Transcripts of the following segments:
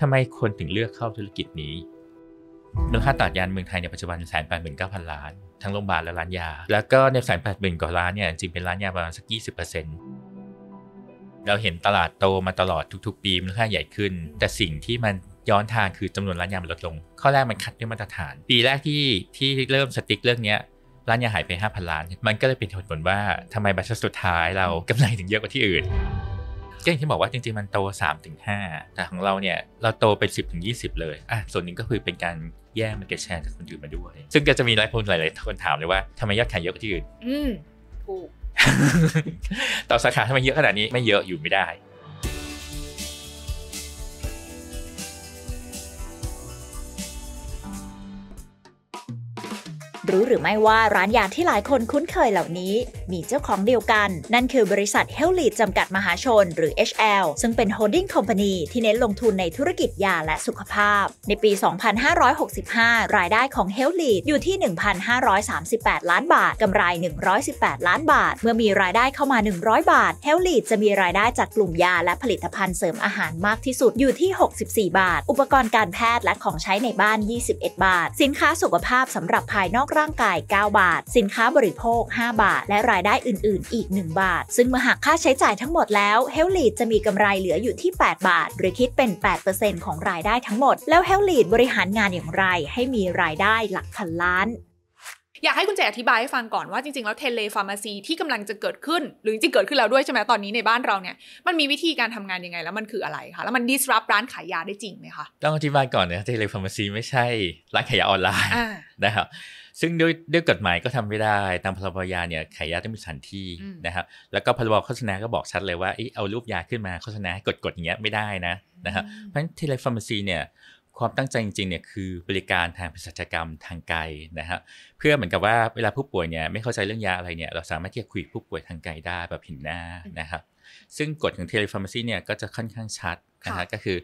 ทำไมคนถึงเลือกเข้าธุรกิจนี้มูลค่าตลาดยานเมืองไทยในปัจจุบันแสนแปดหมื่นเก้าพันล้าน ทั้งโรงพยาบาลและร้านยา แล้วก็ในแสนแปดหมื่นกว่าล้านเนี่ยจริงเป็นร้านยาประมาณสักยี่สิบเปอร์เซ็นต์เราเห็นตลาดโตมาตลอดทุกๆ ปีมูลค่าใหญ่ขึ้น แต่สิ่งที่มันย้อนทางคือจำนวนร้านยามันลดลง ข้อแรกมันคัดด้วยมาตรฐาน ปีแรกที่ที่เริ่มสติ๊กเรื่องเนี้ยร้านยาหายไป 5,000 ล้าน มันก็เลยเป็นเหตุผลว่าทำไมบัตรสุดท้ายเรากำไรถึงเยอะกว่าที่อื่น ก็อย่างที่บอกว่าจริงๆมันโต3ถึง5แต่ของเราเนี่ยเราโตเป็น10ถึง20 เลยอะส่วนหนึ่งก็คือเป็นการแย่งมันเก็ตแชร์จากคนอื่นมาด้วย ซึ่งก็จะมีหลายคนหลายๆคนถามเลยว่าทำไมยอดขายเยอะกว่าที่อื่น อืมถูกต่อสาขาทำไมเยอะขนาดนี้ไม่เยอะอยู่ไม่ได้ รู้หรือไม่ว่าร้านยาที่หลายคนคุ้นเคยเหล่านี้ มีเจ้าของเดียวกัน นั่นคือบริษัท Healthlead จำกัดมหาชน หรือ HL ซึ่งเป็น holding company ที่เน้นลงทุนในธุรกิจยาและสุขภาพ ในปี 2565 รายได้ของ Healthlead อยู่ที่ 1,538 ล้านบาท กำไร 118 ล้านบาท เมื่อมีรายได้เข้ามา 100 บาท Healthlead จะมีรายได้จากกลุ่มยาและผลิตภัณฑ์เสริมอาหารมากที่สุดอยู่ที่ 64 บาท อุปกรณ์การแพทย์และของใช้ในบ้าน 21 บาท สินค้าสุขภาพสำหรับภายนอกร่างกาย 9 บาท สินค้าบริโภค 5 บาท และรายได้อื่น ๆ อีก 1 บาท ซึ่งเมื่อหักค่าใช้จ่ายทั้งหมดแล้ว Healthlead จะมีกำไรเหลืออยู่ที่ 8 บาท หรือคิดเป็น 8%ของรายได้ทั้งหมด แล้ว Healthlead บริหารงานอย่างไร ให้มีรายได้หลักพันล้านอยากให้คุณเจอธิบายให้ฟังก่อนว่าจริง ๆ แล้ว telepharmacy ที่กำลังจะเกิดขึ้น หรือจริงๆเกิดขึ้นแล้วด้วยใช่ไหมตอนนี้ในบ้านเราเนี่ยมันมีวิธีการทำงานยังไง แล้วมันคืออะไรคะแล้วมัน disrupt ร้านขายยาได้จริงไหมคะต้องอธิบายก่อนนะ telepharmacy ไม่ใช่ร้านขายยาออนไลน์อ่านะครับ ซึ่งด้วยด้วยกฎหมายก็ทำไม่ได้ ตามพรบยาเนี่ยขายยาต้องมีสถานที่อืมนะครับ แล้วก็พรบโฆษณาก็บอกชัดเลยว่าเอ้ยเอารูปยาขึ้นมาโฆษณาให้กดๆอย่างเงี้ยไม่ได้นะนะครับเพราะฉะนั้น telepharmacy เนี่ยความตั้งใจจริงๆเนี่ยคือบริการทางเภสัชกรรมทางไกลนะฮะเพื่อเหมือนกับว่าเวลาผู้ป่วยเนี่ยไม่เข้าใจเรื่องยาอะไรเนี่ยเราสามารถที่จะคุยกับผู้ป่วยทางไกลได้แบบเห็นหน้านะครับซึ่งกฎของ telepharmacy เนี่ยก็จะค่อนข้างชัดนะฮะค่ะก็คือ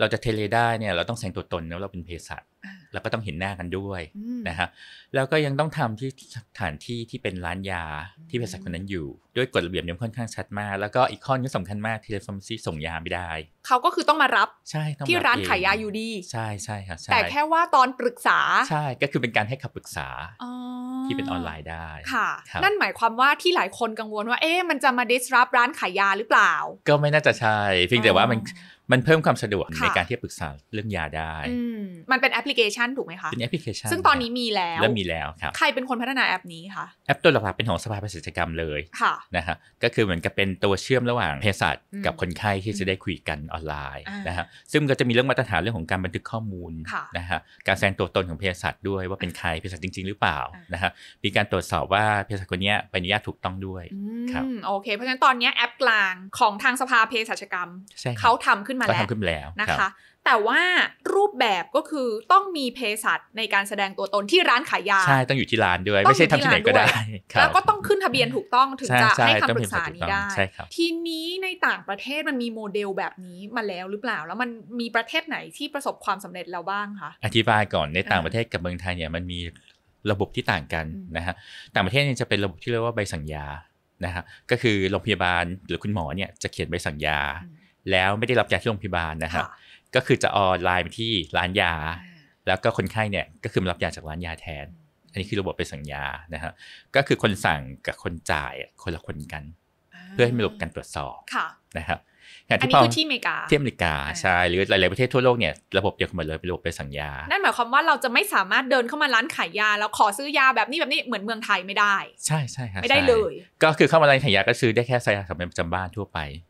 เราจะ tele ได้เนี่ยเราต้องแสดงตัวตนแล้วเราเป็นเภสัชอ่าแล้วก็ต้องเห็นหน้ากันด้วยอืมนะฮะแล้วก็ยังต้องทำที่สถานที่ที่เป็นร้านยาที่เภสัชคนนั้นอยู่ ด้วยกฎระเบียบเนี่ยค่อนข้างชัดมาก แล้วก็อีกข้อนึงก็สำคัญมาก telepharmacy ส่งยาไม่ได้ เขาก็คือต้องมารับใช่ต้องที่บร้านเองขายยาอยู่ดี ใช่ใช่ครับใช่แต่แค่ว่าตอนปรึกษาใช่ก็คือเป็นการให้คำปรึกษาอ๋อที่เป็นออนไลน์ได้ค่ะครับนั่นหมายความว่าที่หลายคนกังวลว่าเอ๊ะมันจะมา disrupt ร้านขายยาหรือเปล่า ก็ไม่น่าจะใช่เพียงแต่ว่ามันอ๋อ มันเพิ่มความสะดวกค่ะในการที่จะปรึกษาเรื่องยาได้อืมมันเป็นแอปพลิเคชันถูกไหมคะ เป็นแอปพลิเคชัน ซึ่งตอนนี้มีแล้วเริ่มมีแล้วครับ ใครเป็นคนพัฒนาแอปนี้คะ แอปตัวหลักๆเป็นของสภาเภสัชกรรมเลยค่ะนะฮะก็คือเหมือนกับเป็นตัวเชื่อมระหว่างเภสัชอืมกับคนไข้ที่จะได้คุยกันออนไลน์อ่านนะฮะ ซึ่งมันก็จะมีเรื่องมาตรฐานเรื่องของการบันทึกข้อมูลค่ะนะฮะ การแสดงตัวตนของเภสัชด้วยว่าเป็นใครเภสัชจริง ๆ หรือเปล่าอ่านนะฮะ มีการตรวจสอบว่าเภสัชคนเนี้ยใบอนุญาตถูกต้องด้วยอืครับมโอเค เพราะฉะนั้นตอนนี้แอปกลางของทางสภาเภสัชกรรมใช่ครับเขาทำขึ้นมาก็แล้วทำขึ้นมาแล้วนะรับคะ แต่ว่ารูปแบบก็คือต้องมีเภสัชในการแสดงตัวตนที่ร้านขายยา ใช่ ต้องอยู่ที่ร้านด้วยต้องไม่ใช่ทำที่ไหนก็ได้อยู่ที่ร้านด้วยครับแล้วก็ต้องขึ้นทะเบียนถูกต้องถึงใช่จะใช่ให้ต้อคำงปมีรึกษาถูกนี้ต้องได้ใช่ครับทีนี้ในต่างประเทศมันมีโมเดลแบบนี้มาแล้วหรือเปล่า แล้วมันมีประเทศไหนที่ประสบความสำเร็จแล้วบ้างคะ อธิบายก่อนในต่างอ่าประเทศกับเมืองไทยเนี่ยมันมีระบบที่ต่างกันอืมนะฮะ ต่างประเทศเนี่ยจะเป็นระบบที่เรียกว่าใบสั่งยานะฮะ ก็คือโรงพยาบาลหรือคุณหมอเนี่ยจะเขียนใบสั่งยาอืม แล้วไม่ได้รับยาที่โรงพยาบาลนะฮะค่ะก็คือจะออนไลน์ไปที่ร้านยาอ่าแล้วก็คนไข้เนี่ยก็คือมารับยาจากร้านยาแทน อันนี้คือระบบใบสั่งยานะฮะก็คือคนสั่งกับคนจ่ายอะคนละคนกัน เพื่อให้มีระบบการตรวจสอบค่ะนะครับอย่างอันที่นี้พอคือที่อเมริกาที่อเมริกาอ่าใช่หรือหลายๆประเทศทั่วโลกเนี่ยระบบเดียวกันหมดเลยเป็นระบบใบสั่งยา นั่นหมายความว่าเราจะไม่สามารถเดินเข้ามาร้านขายยา แล้วขอซื้อยาแบบนี้แบบนี้เหมือนเมืองไทยไม่ได้ ใช่ใช่ครับไม่ได้ใช่เลย ก็คือเข้ามาร้านขายยาก็ซื้อได้แค่ใส่สำเร็จประจำบ้านทั่วไปอื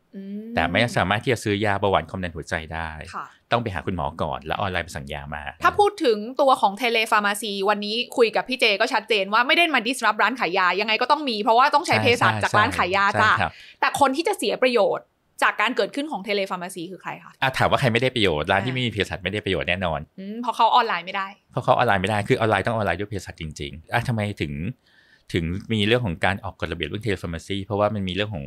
แต่ไม่สามารถที่จะซื้อยาเบาหวานความดันหัวใจได้ค่ะต้องไปหาคุณหมอก่อน แล้วออนไลน์ไปสั่งยามา ถ้าพูดถึงตัวของ telepharmacy วันนี้คุยกับพี่เจก็ชัดเจนว่าไม่ได้มา disrupt ร้านขายยา ยังไงก็ต้องมีเพราะว่าต้องใช้เภสัชจากร้านขายยาใช่จ้ะครับแต่คนที่จะเสียประโยชน์จากการเกิดขึ้นของ telepharmacy คือใครคะอะถามว่าใครไม่ได้ประโยชน์ ร้านที่อ่าไม่มีเภสัชไม่ได้ประโยชน์แน่นอนอืมเพราะเขาออนไลน์ไม่ได้ เพราะเขาออนไลน์ไม่ได้ คือออนไลน์ต้องออนไลน์ด้วยเภสัชจริงๆอะทำไมถึง ถึงมีเรื่องของการออกกฎระเบียบเรื่อง telepharmacy เพราะว่ามันมีเรื่องของ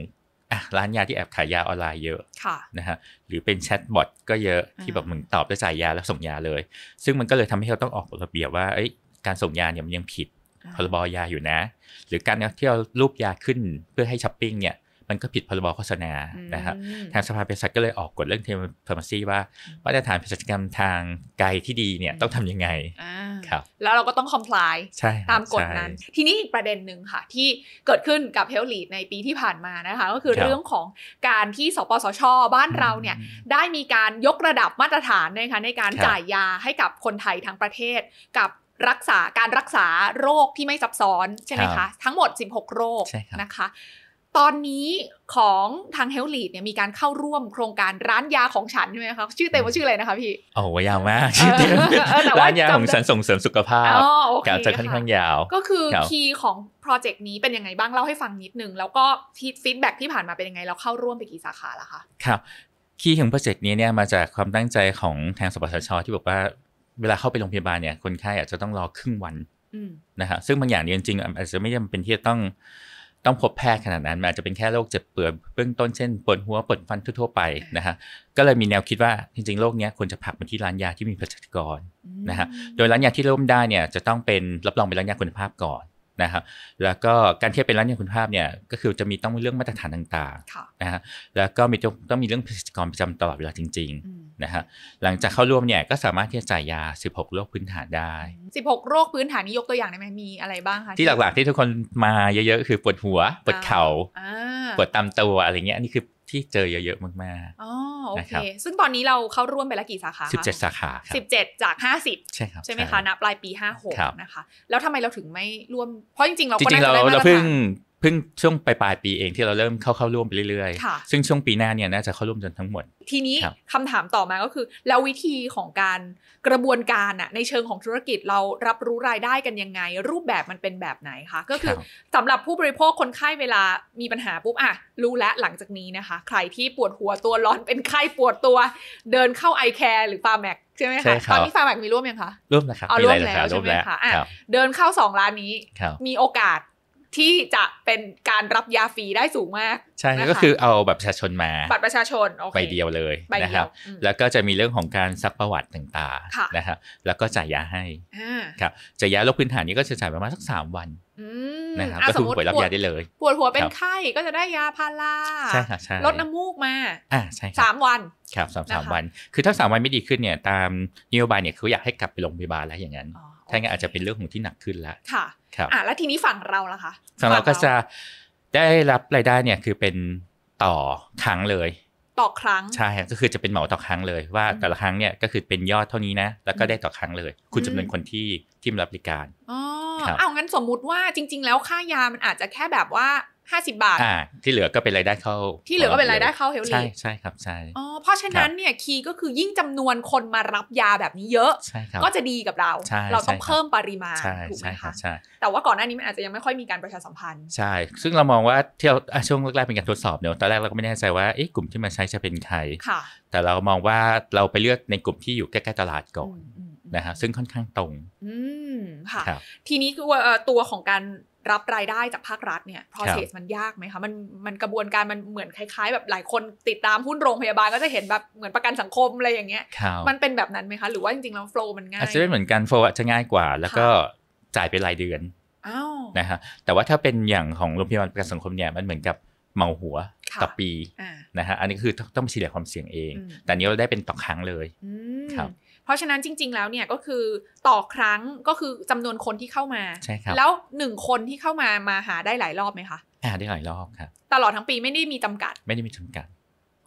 อะร้านยาที่แอบขายยาออนไลน์เยอะค่ะนะฮะหรือเป็น chatbot ก็เยอะที่แบบอ่ามึงตอบแล้วจ่ายยาแล้วส่งยาเลย ซึ่งมันก็เลยทำให้เขาต้องออกกฎระเบียบว่าเอ้ยการส่งยาเนี่ยมันยังผิดพรบยาอยู่นะ หรือการที่เอารูปยาขึ้นเพื่อให้ช้อปปิ้งเนี่ย มันก็ผิดพรบโฆษณานะครับอืมทางสภาเภสัชก็เลยออกกฎเรื่อง telepharmacy ว่ามาตรฐานเภสัชกรรมทางไกลที่ดีเนี่ยต้องทำยังไงอ่าครับแล้วเราก็ต้อง comply ใช่ครับตามกฎนั้นใช่ทีนี้อีกประเด็นหนึ่งค่ะ ที่เกิดขึ้นกับ Health Lead ในปีที่ผ่านมานะคะ ก็คือครับเรื่องของการที่สปสช บ้านเราเนี่ยได้มีการยกระดับมาตรฐานนะคะในการครับจ่ายยาให้กับคนไทยทั้งประเทศกับรักษาการรักษาโรคที่ไม่ซับซ้อนใช่ไหมครัคะบทั้งหมด 16 โรคใช่ครับนะคะ ตอนนี้ของทาง Health Lead เนี่ยมีการเข้าร่วมโครงการร้านยาของฉันใช่ไหมคะชื่อเต็มว่าชื่ออะไรนะคะพี่โอ้โหยาวมากเออเออแต่ว่าร้านยาของจำได้ฉันส่งเสริมสุขภาพอ๋อโอเคกับจะค่อนข้างค่ะยาว ก็คือครับคีย์ของโปรเจกต์นี้เป็นยังไงบ้างเล่าให้ฟังนิดนึง แล้วก็ feedback ที่ผ่านมาเป็นยังไงเราเข้าร่วมไปกี่สาขาแล้วคะครับ key ของโปรเจกต์นี้เนี่ยมาจากความตั้งใจของทางสปสชที่บอกว่าเวลาเข้าไปโรงพยาบาลเนี่ยคนไข้อาจจะต้องรอครึ่งวันอืมนะฮะซึ่งบางอย่างเนี่ยจริงๆอาจจะไม่จำเป็นที่จะต้อง ต้องพบแพทย์ขนาดนั้นมันอาจจะเป็นแค่โรคเจ็บเปื่อยเบื้องต้นเช่นปวดหัวปวดฟันทั่วๆไปนะฮะก็เลยมีแนวคิดว่าจริงๆโรคเนี้ยควรจะผลักมาที่ร้านยาที่มีเภสัชกรนะฮะโดยร้านยาที่เริ่มได้เนี่ยจะต้องเป็นรับรองเป็นร้านยาคุณภาพก่อน นะครับแล้วก็การที่เป็นร้านยาคุณภาพเนี่ยก็คือจะมีต้องมีเรื่องมาตรฐานต่างค่ะๆนะฮะแล้วก็มีต้องต้องมีเรื่องเภสัชกรประจำตลอดเวลาจริงอืมๆนะฮะหลังจากเข้าร่วมเนี่ยก็สามารถที่จะจ่ายยา 16 โรคพื้นฐานได้ 16 โรคพื้นฐานนี้ยกตัวอย่างได้ไหมมีอะไรบ้างคะที่หลักๆที่ทุกคนมาเยอะๆ คือปวดหัวปวดเข่าอ่าปวดตามตัวอะไรเงี้ยอันนี่คือ ที่เจอเยอะๆมากอ๋อโอนะเคครับซึ่งตอนนี้เราเข้าร่วมไปแล้วกี่สาขาๆคะ17สาขาครับสิบเจ็ดจากห้าสิบใช่ครับใช่ไหมคะนับปลายปีห้าหกครับนะคะ แล้วทำไมเราถึงไม่ร่วม เพราะจริงๆ เราจก็ริงๆน่าเราจะได้มาเราตรเพิ่งฐานเพิ่งช่วงปลายๆปีเองที่เราเริ่มเข้าเข้าร่วมไปเรื่อยค่ะๆซึ่งช่วงปีหน้าเนี่ยน่าจะเข้าร่วมจนทั้งหมด ทีนี้ครับคำถามต่อมาก็คือ แล้ววิธีของการกระบวนการอะในเชิงของธุรกิจเรารับรู้รายได้กันยังไง รูปแบบมันเป็นแบบไหนคะ ก็คือครับสำหรับผู้บริโภคคนไข้เวลามีปัญหาปุ๊บอะรู้แล้วหลังจากนี้นะคะ ใครที่ปวดหัวตัวร้อนเป็นไข้ปวดตัว เดินเข้าไอแคร์หรือฟาร์แม็กใช่ไหมใช่คะครับตอนนี้ฟาร์แม็กมีร่วมยังคะร่วมแล้วครับเอามีหลายร่วมแล้วสาขาร่วมแล้วใช่ไหมคะอะครับเดินเข้าสองร้านนี้ครับมีโอกาส ที่จะเป็นการรับยาฟรีได้สูงมาก ใช่นะคะก็คือเอาแบบประชาชนมาบัตรประชาชนโอเคใบเดียวเลยใบเดียวนะครับอืมแล้วก็จะมีเรื่องของการซักประวัติต่างค่ะๆนะครับแล้วก็จ่ายยาให้อ่าครับจ่ายยาโรคพื้นฐานนี้ก็จะจ่ายประมาณสักสามวันอืมนะครับอะก็สคืมอมติป่วยรับปวดยาได้เลย ปวดหัวเป็นครับไข้ก็จะได้ยาพาราใช่ค่ะใช่ลดน้ำมูกมาอ่าใช่คสารับมวันครับสามสามนะคะวัน คือถ้าสามวันไม่ดีขึ้นเนี่ยตามนโยบายเนี่ยเขาอยากให้กลับไปโรงพยาบาลแล้วอย่างนั้นอ๋อ ถ้างั้นอาจจะเป็นเรื่องของที่หนักขึ้นแล้วค่ะครับอะแล้วทีนี้ฝั่งเราล่ะคะฝั่งเราก็จะได้รับรายได้เนี่ยคือเป็นต่อครั้งเลย ต่อครั้งใช่ครับก็คือจะเป็นเหมาต่อครั้งเลยว่าอืมแต่ละครั้งเนี่ยก็คือเป็นยอดเท่านี้นะ แล้วก็อืมได้ต่อครั้งเลย คุณอืมจำนวนคนที่ที่มารับบริการอ๋อครับเอางั้นสมมุติว่าจริง ๆ แล้วค่ายามันอาจจะแค่แบบว่า 50บาทอ่าที่เหลือก็เป็นรายได้เข้า ที่เหลือก็เป็นรายได้เข้าเฮลใช่ลีใช่ครับใช่อ๋อเพราะฉะนั้นเนี่ยคีย์ก็คือยิ่งจำนวนคนมารับยาแบบนี้เยอะใช่ครับก็จะดีกับเราใช่เราต้องใช่ครับเพิ่มปริมาณใช่ถูกไหมใช่ครัคะบใช่แต่ว่าก่อนหน้านี้มันอาจจะยังไม่ค่อยมีการประชาสัมพันธ์ ใช่ ซึ่งเรามองว่าที่เราอะช่วงแรกๆเป็นการทดสอบเนอะตอนแรกเราก็ไม่แน่ใจว่าเอ๊ะกลุ่มที่มาใช้จะเป็นใครค่ะแต่เรามองว่าเราไปเลือกในกลุ่มที่อยู่ใกล้ๆตลาดก่อนอืมอืมอืมนะฮะซึ่งค่อนข้างตรง อืมค่ะครับทีนี้คือว่าเอ่อตัวของการ รับรายได้จากภาครัฐเนี่ย process มันยากไหมคะ มันมันกระบวนการมันเหมือนคล้าย ๆ แบบหลายคนติดตามหุ้นโรงพยาบาลก็จะเห็นแบบเหมือนประกันสังคมอะไรอย่างเงี้ยครับมันเป็นแบบนั้นไหมคะ หรือว่าจริงๆแล้ว flow มันง่ายอาจจะไม่เหมือนกันโฟร์จะง่ายกว่า แล้วก็จ่ายเป็นรายเดือนอ้าวนะฮะแต่ว่าถ้าเป็นอย่างของโรงพยาบาลประกันสังคมเนี่ยมันเหมือนกับเหมาหัวค่ะต่อปีอ่านะฮะอันนี้คือต้องต้องไปเฉลี่ยความเสี่ยงเองอืมแต่อันนี้เราได้เป็นต่อครั้งเลยอืมครับ เพราะฉะนั้นจริง ๆ แล้วเนี่ยก็คือต่อครั้งก็คือจำนวนคนที่เข้ามาใช่ครับแล้วหนึ่งคนที่เข้ามามาหาได้หลายรอบไหมคะอ่าได้หลายรอบครับตลอดทั้งปีไม่ได้มีจำกัด ไม่ได้มีจำกัด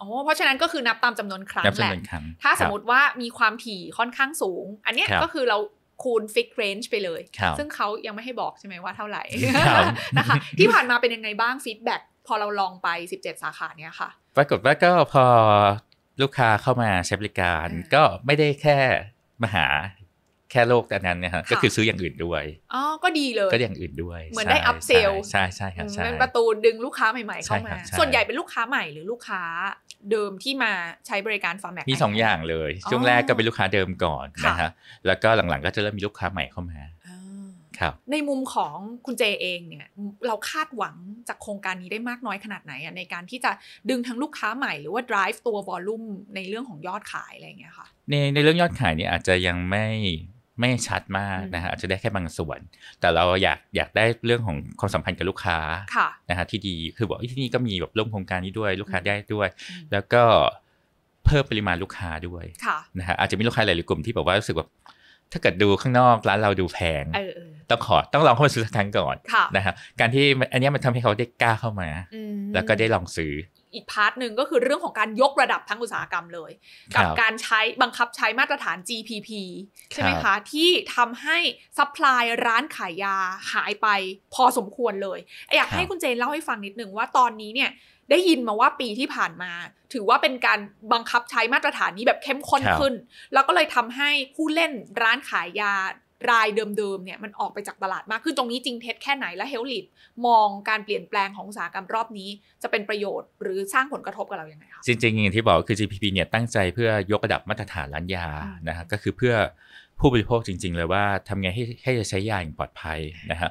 อ๋อเพราะฉะนั้นก็คือนับตามจำนวนครั้งนับแหจำละนวนครั้งถ้าสมครับมติว่ามีความถี่ค่อนข้างสูง อันเนี้ยครับก็คือเราคูณฟิกเรนจ์ไปเลยครับซึ่งเขายังไม่ให้บอกใช่ไหมว่าเท่าไหร่ครับนะคะที่ผ่านมาเป็นยังไงบ้าง feedback พอเราลองไป 17 สาขาเนี้ยค่ะ ปรากฏว่าก็พอ ลูกค้าเข้ามาใช้บริการอ่าก็ไม่ได้แค่มาหาแค่โรคแต่นั้นนะฮะค่ะก็คือซื้ออย่างอื่นด้วยอ๋อก็ดีเลยก็อย่างอื่นด้วยเหมือนใช่ได้ upsell ใช่ใช่ครับอืมใช่เป็นประตูดึงลูกค้าใหม่ๆเข้าใช่มาครับใช่ส่วนใหญ่เป็นลูกค้าใหม่หรือลูกค้าเดิมที่มาใช้บริการฟาร์แม็กมีสองอย่างเลย ช่วงแรกก็เป็นลูกค้าเดิมก่อนค่ะนะฮะแล้วก็หลังๆก็จะเริ่มมีลูกค้าใหม่เข้ามาครับ ในมุมของคุณเจเองเนี่ยเราคาดหวังจากโครงการนี้ได้มากน้อยขนาดไหนอะในการที่จะดึงทั้งลูกค้าใหม่หรือว่า drive ตัว volume ในเรื่องของยอดขายอะไรอย่างเงี้ยค่ะในในเรื่องยอดขายเนี่ยอาจจะยังไม่ไม่ชัดมากนะฮะอาจจะได้แค่บางส่วน แต่เราอยากอยากได้เรื่องของความสัมพันธ์กับลูกค้าค่ะนะฮะที่ดีคือบอกที่นี่ก็มีแบบร่วมโครงการนี้ด้วยลูกค้าได้ด้วยอืมแล้วก็เพิ่มปริมาณลูกค้าด้วยค่ะนะฮะอาจจะมีลูกค้าหลายๆกลุ่มที่แบบว่ารู้สึกแบบถ้าเกิดดูข้างนอกร้านเราดูแพงเออเออ ต้องขอต้องลองเข้ามาซื้อสักครั้งก่อนค่ะนะฮะการที่มันอันเนี้ยมันทำให้เขาได้กล้าเข้ามาอืมแล้วก็ได้ลองซื้ออีก part หนึ่งก็คือเรื่องของการยกระดับทั้งอุตสาหกรรมเลยครักับการใช้บังคับใช้มาตรฐาน GPP ใช่ไหมคะครับที่ทำให้ supply ร้านขายยาหายไปพอสมควรเลยอยากให้คุณเจนเล่าให้ฟังนิดนึงว่าตอนนี้เนี่ยได้ยินมาว่าปีที่ผ่านมา ถือว่าเป็นการบังคับใช้มาตรฐานนี้แบบเข้มข้นขึ้น แล้วก็เลยทำให้ผู้เล่นร้านขายยา รายเดิมๆเนี่ยมันออกไปจากตลาดมากขึ้นตรงนี้จริงเท็จแค่ไหนและเฮลลิดมองการเปลี่ยนแปลงของอุตสาหกรรมรอบนี้ จะเป็นประโยชน์หรือสร้างผลกระทบกับเราอย่างไรคะจริงๆอย่างที่บอกคือ GPP เนี่ยตั้งใจเพื่อยกระดับมาตรฐานร้านยาอืมนะฮะก็คือเพื่อผู้บริโภคจริง ๆ เลยว่าทำไงให้ให้จะใช้ยาอย่างปลอดภัยนะฮะ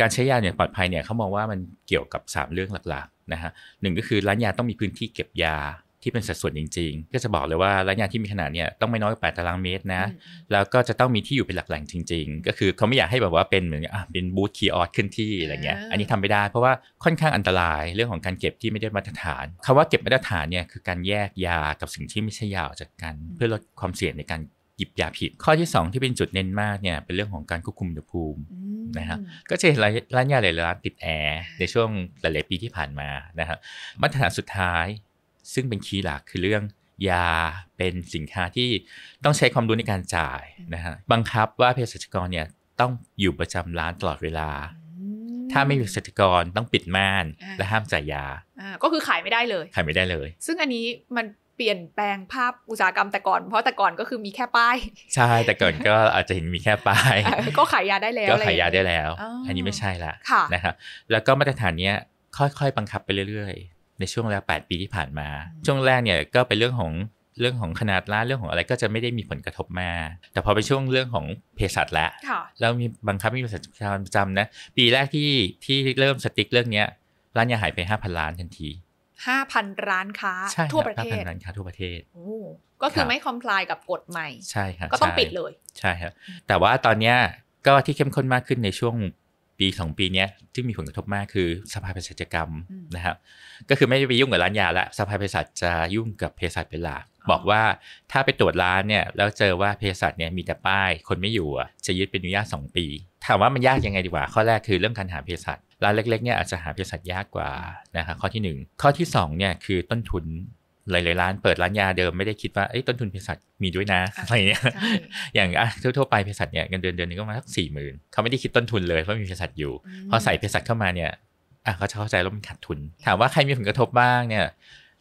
การใช้ยาอย่างปลอดภัยเนี่ยเขามองว่ามันเกี่ยวกับ 3 เรื่องหลักๆนะฮะหนึ่งก็คือร้านยาต้องมีพื้นที่เก็บยา ที่เป็นสัดส่วนจริง ๆ ก็จะบอกเลยว่าร้านยาที่มีขนาดเนี่ยต้องไม่น้อยกว่า8ตารางเมตรนะอืมแล้วก็จะต้องมีที่อยู่เป็นหลักแหล่งจริง ๆ ก็คือเขาไม่อยากให้แบบว่าเป็นเหมือนอะเป็นบูธคีย์ออสขึ้นที่อะไรเงี้ยอ่าอันนี้ทำไม่ได้เพราะว่าค่อนข้างอันตรายเรื่องของการเก็บที่ไม่ได้มาตรฐานคำว่าเก็บมาตรฐานเนี่ยคือการแยกยากับสิ่งที่ไม่ใช่ยาออกจากกัน เพื่อลดความเสี่ยงในการหยิบยาผิด ข้อที่ 2 ที่เป็นจุดเน้นมากเนี่ยเป็นเรื่องของการควบคุมอุณหภูมิอืมนะฮะก็จะเห็นร้านร้านยาหลายๆร้านติดแอร์ในช่วงหลายๆปีที่ผ่านมานะฮะมาตรฐานสุดท้าย ซึ่งเป็นคีย์หลักคือเรื่องยาเป็นสินค้าที่ต้องใช้ความรู้ในการจ่ายนะฮะบังคับว่าเภสัชกรเนี่ยต้องอยู่ประจำร้านตลอดเวลาอืถ้าไม่มีเภสัชกรต้องปิดม่านอ่าและห้ามจ่ายยาอ่าก็คือขายไม่ได้เลยขายไม่ได้เลย ซึ่งอันนี้มันเปลี่ยนแปลงภาพอุตสาหกรรมแต่ก่อน เพราะแต่ก่อนก็คือมีแค่ป้าย ใช่แต่ก่อนก็อาจจะเห็นมีแค่ป้าย ก็ขายยาได้แล้วก็อะไรขายยาได้แล้วอ๋ออัอันนี้ไม่ใช่ละค่ะนะครับแล้วก็มาตรฐานเนี้ยค่อยๆ บังคับไปเรื่อยๆ ในช่วงแล้ว8ปีที่ผ่านมาอืมช่วงแรกเนี่ยก็เป็นเรื่องของเรื่องของขนาดร้านเรื่องของอะไรก็จะไม่ได้มีผลกระทบมากแต่พอไปช่วงเรื่องของเภสัชแล้วค่ะแล้วมีบังคับมีเภสัชกรประจำนะ ปีแรกที่ที่เริ่มสติ๊กเรื่องเนี้ยร้านยาหายไป 5,000 ล้านทันทีห้าพันร้านค้าใช่ทั่วประเทศ5,000ร้านค้าทั่วประเทศโอ้ก็คือครับไม่คอมพลายกับกฎใหม่ ใช่ครับก็ต้องใช่ปิดเลย ใช่ครับ แต่ว่าตอนเนี้ยก็ที่เข้มข้นมากขึ้นในช่วง ปีสองปีเนี้ยที่มีผลกระทบมากคือสภาเภสัชกรรมอืมนะครับ ก็คือไม่ได้ไปยุ่งกับร้านยาละสภาเภสัชจะยุ่งกับเภสัชเป็นหลักอ๋อบอกว่าถ้าไปตรวจร้านเนี่ยแล้วเจอว่าเภสัชเนี่ยมีแต่ป้าย คนไม่อยู่อะจะยึดเป็นอนุญาตสองปี ถามว่ามันยากยังไงดีกว่า ข้อแรกคือเรื่องการหาเภสัชร้านเล็กๆเนี่ยอาจจะหาเภสัชยากกว่านะครับข้อที่หนึ่งข้อที่สองเนี่ยคือต้นทุน หลายๆร้านเปิดร้านยาเดิมไม่ได้คิดว่าเอ้ยต้นทุนเภสัชมีด้วยนะอะอะไรเงี้ยใช่อย่างอะทั่วๆไปเภสัชเนี่ยเงินเดือนเดือนหนึงก็ประมาณสักสี่หมื่นเขาไม่ได้คิดต้นทุนเลยเพราะมีเภสัชอยู่พอใส่เภสัชเข้ามาเนี่ยอะเขาจะเข้าใจว่ามันขาดทุน ถามว่าใครมีผลกระทบบ้างเนี่ย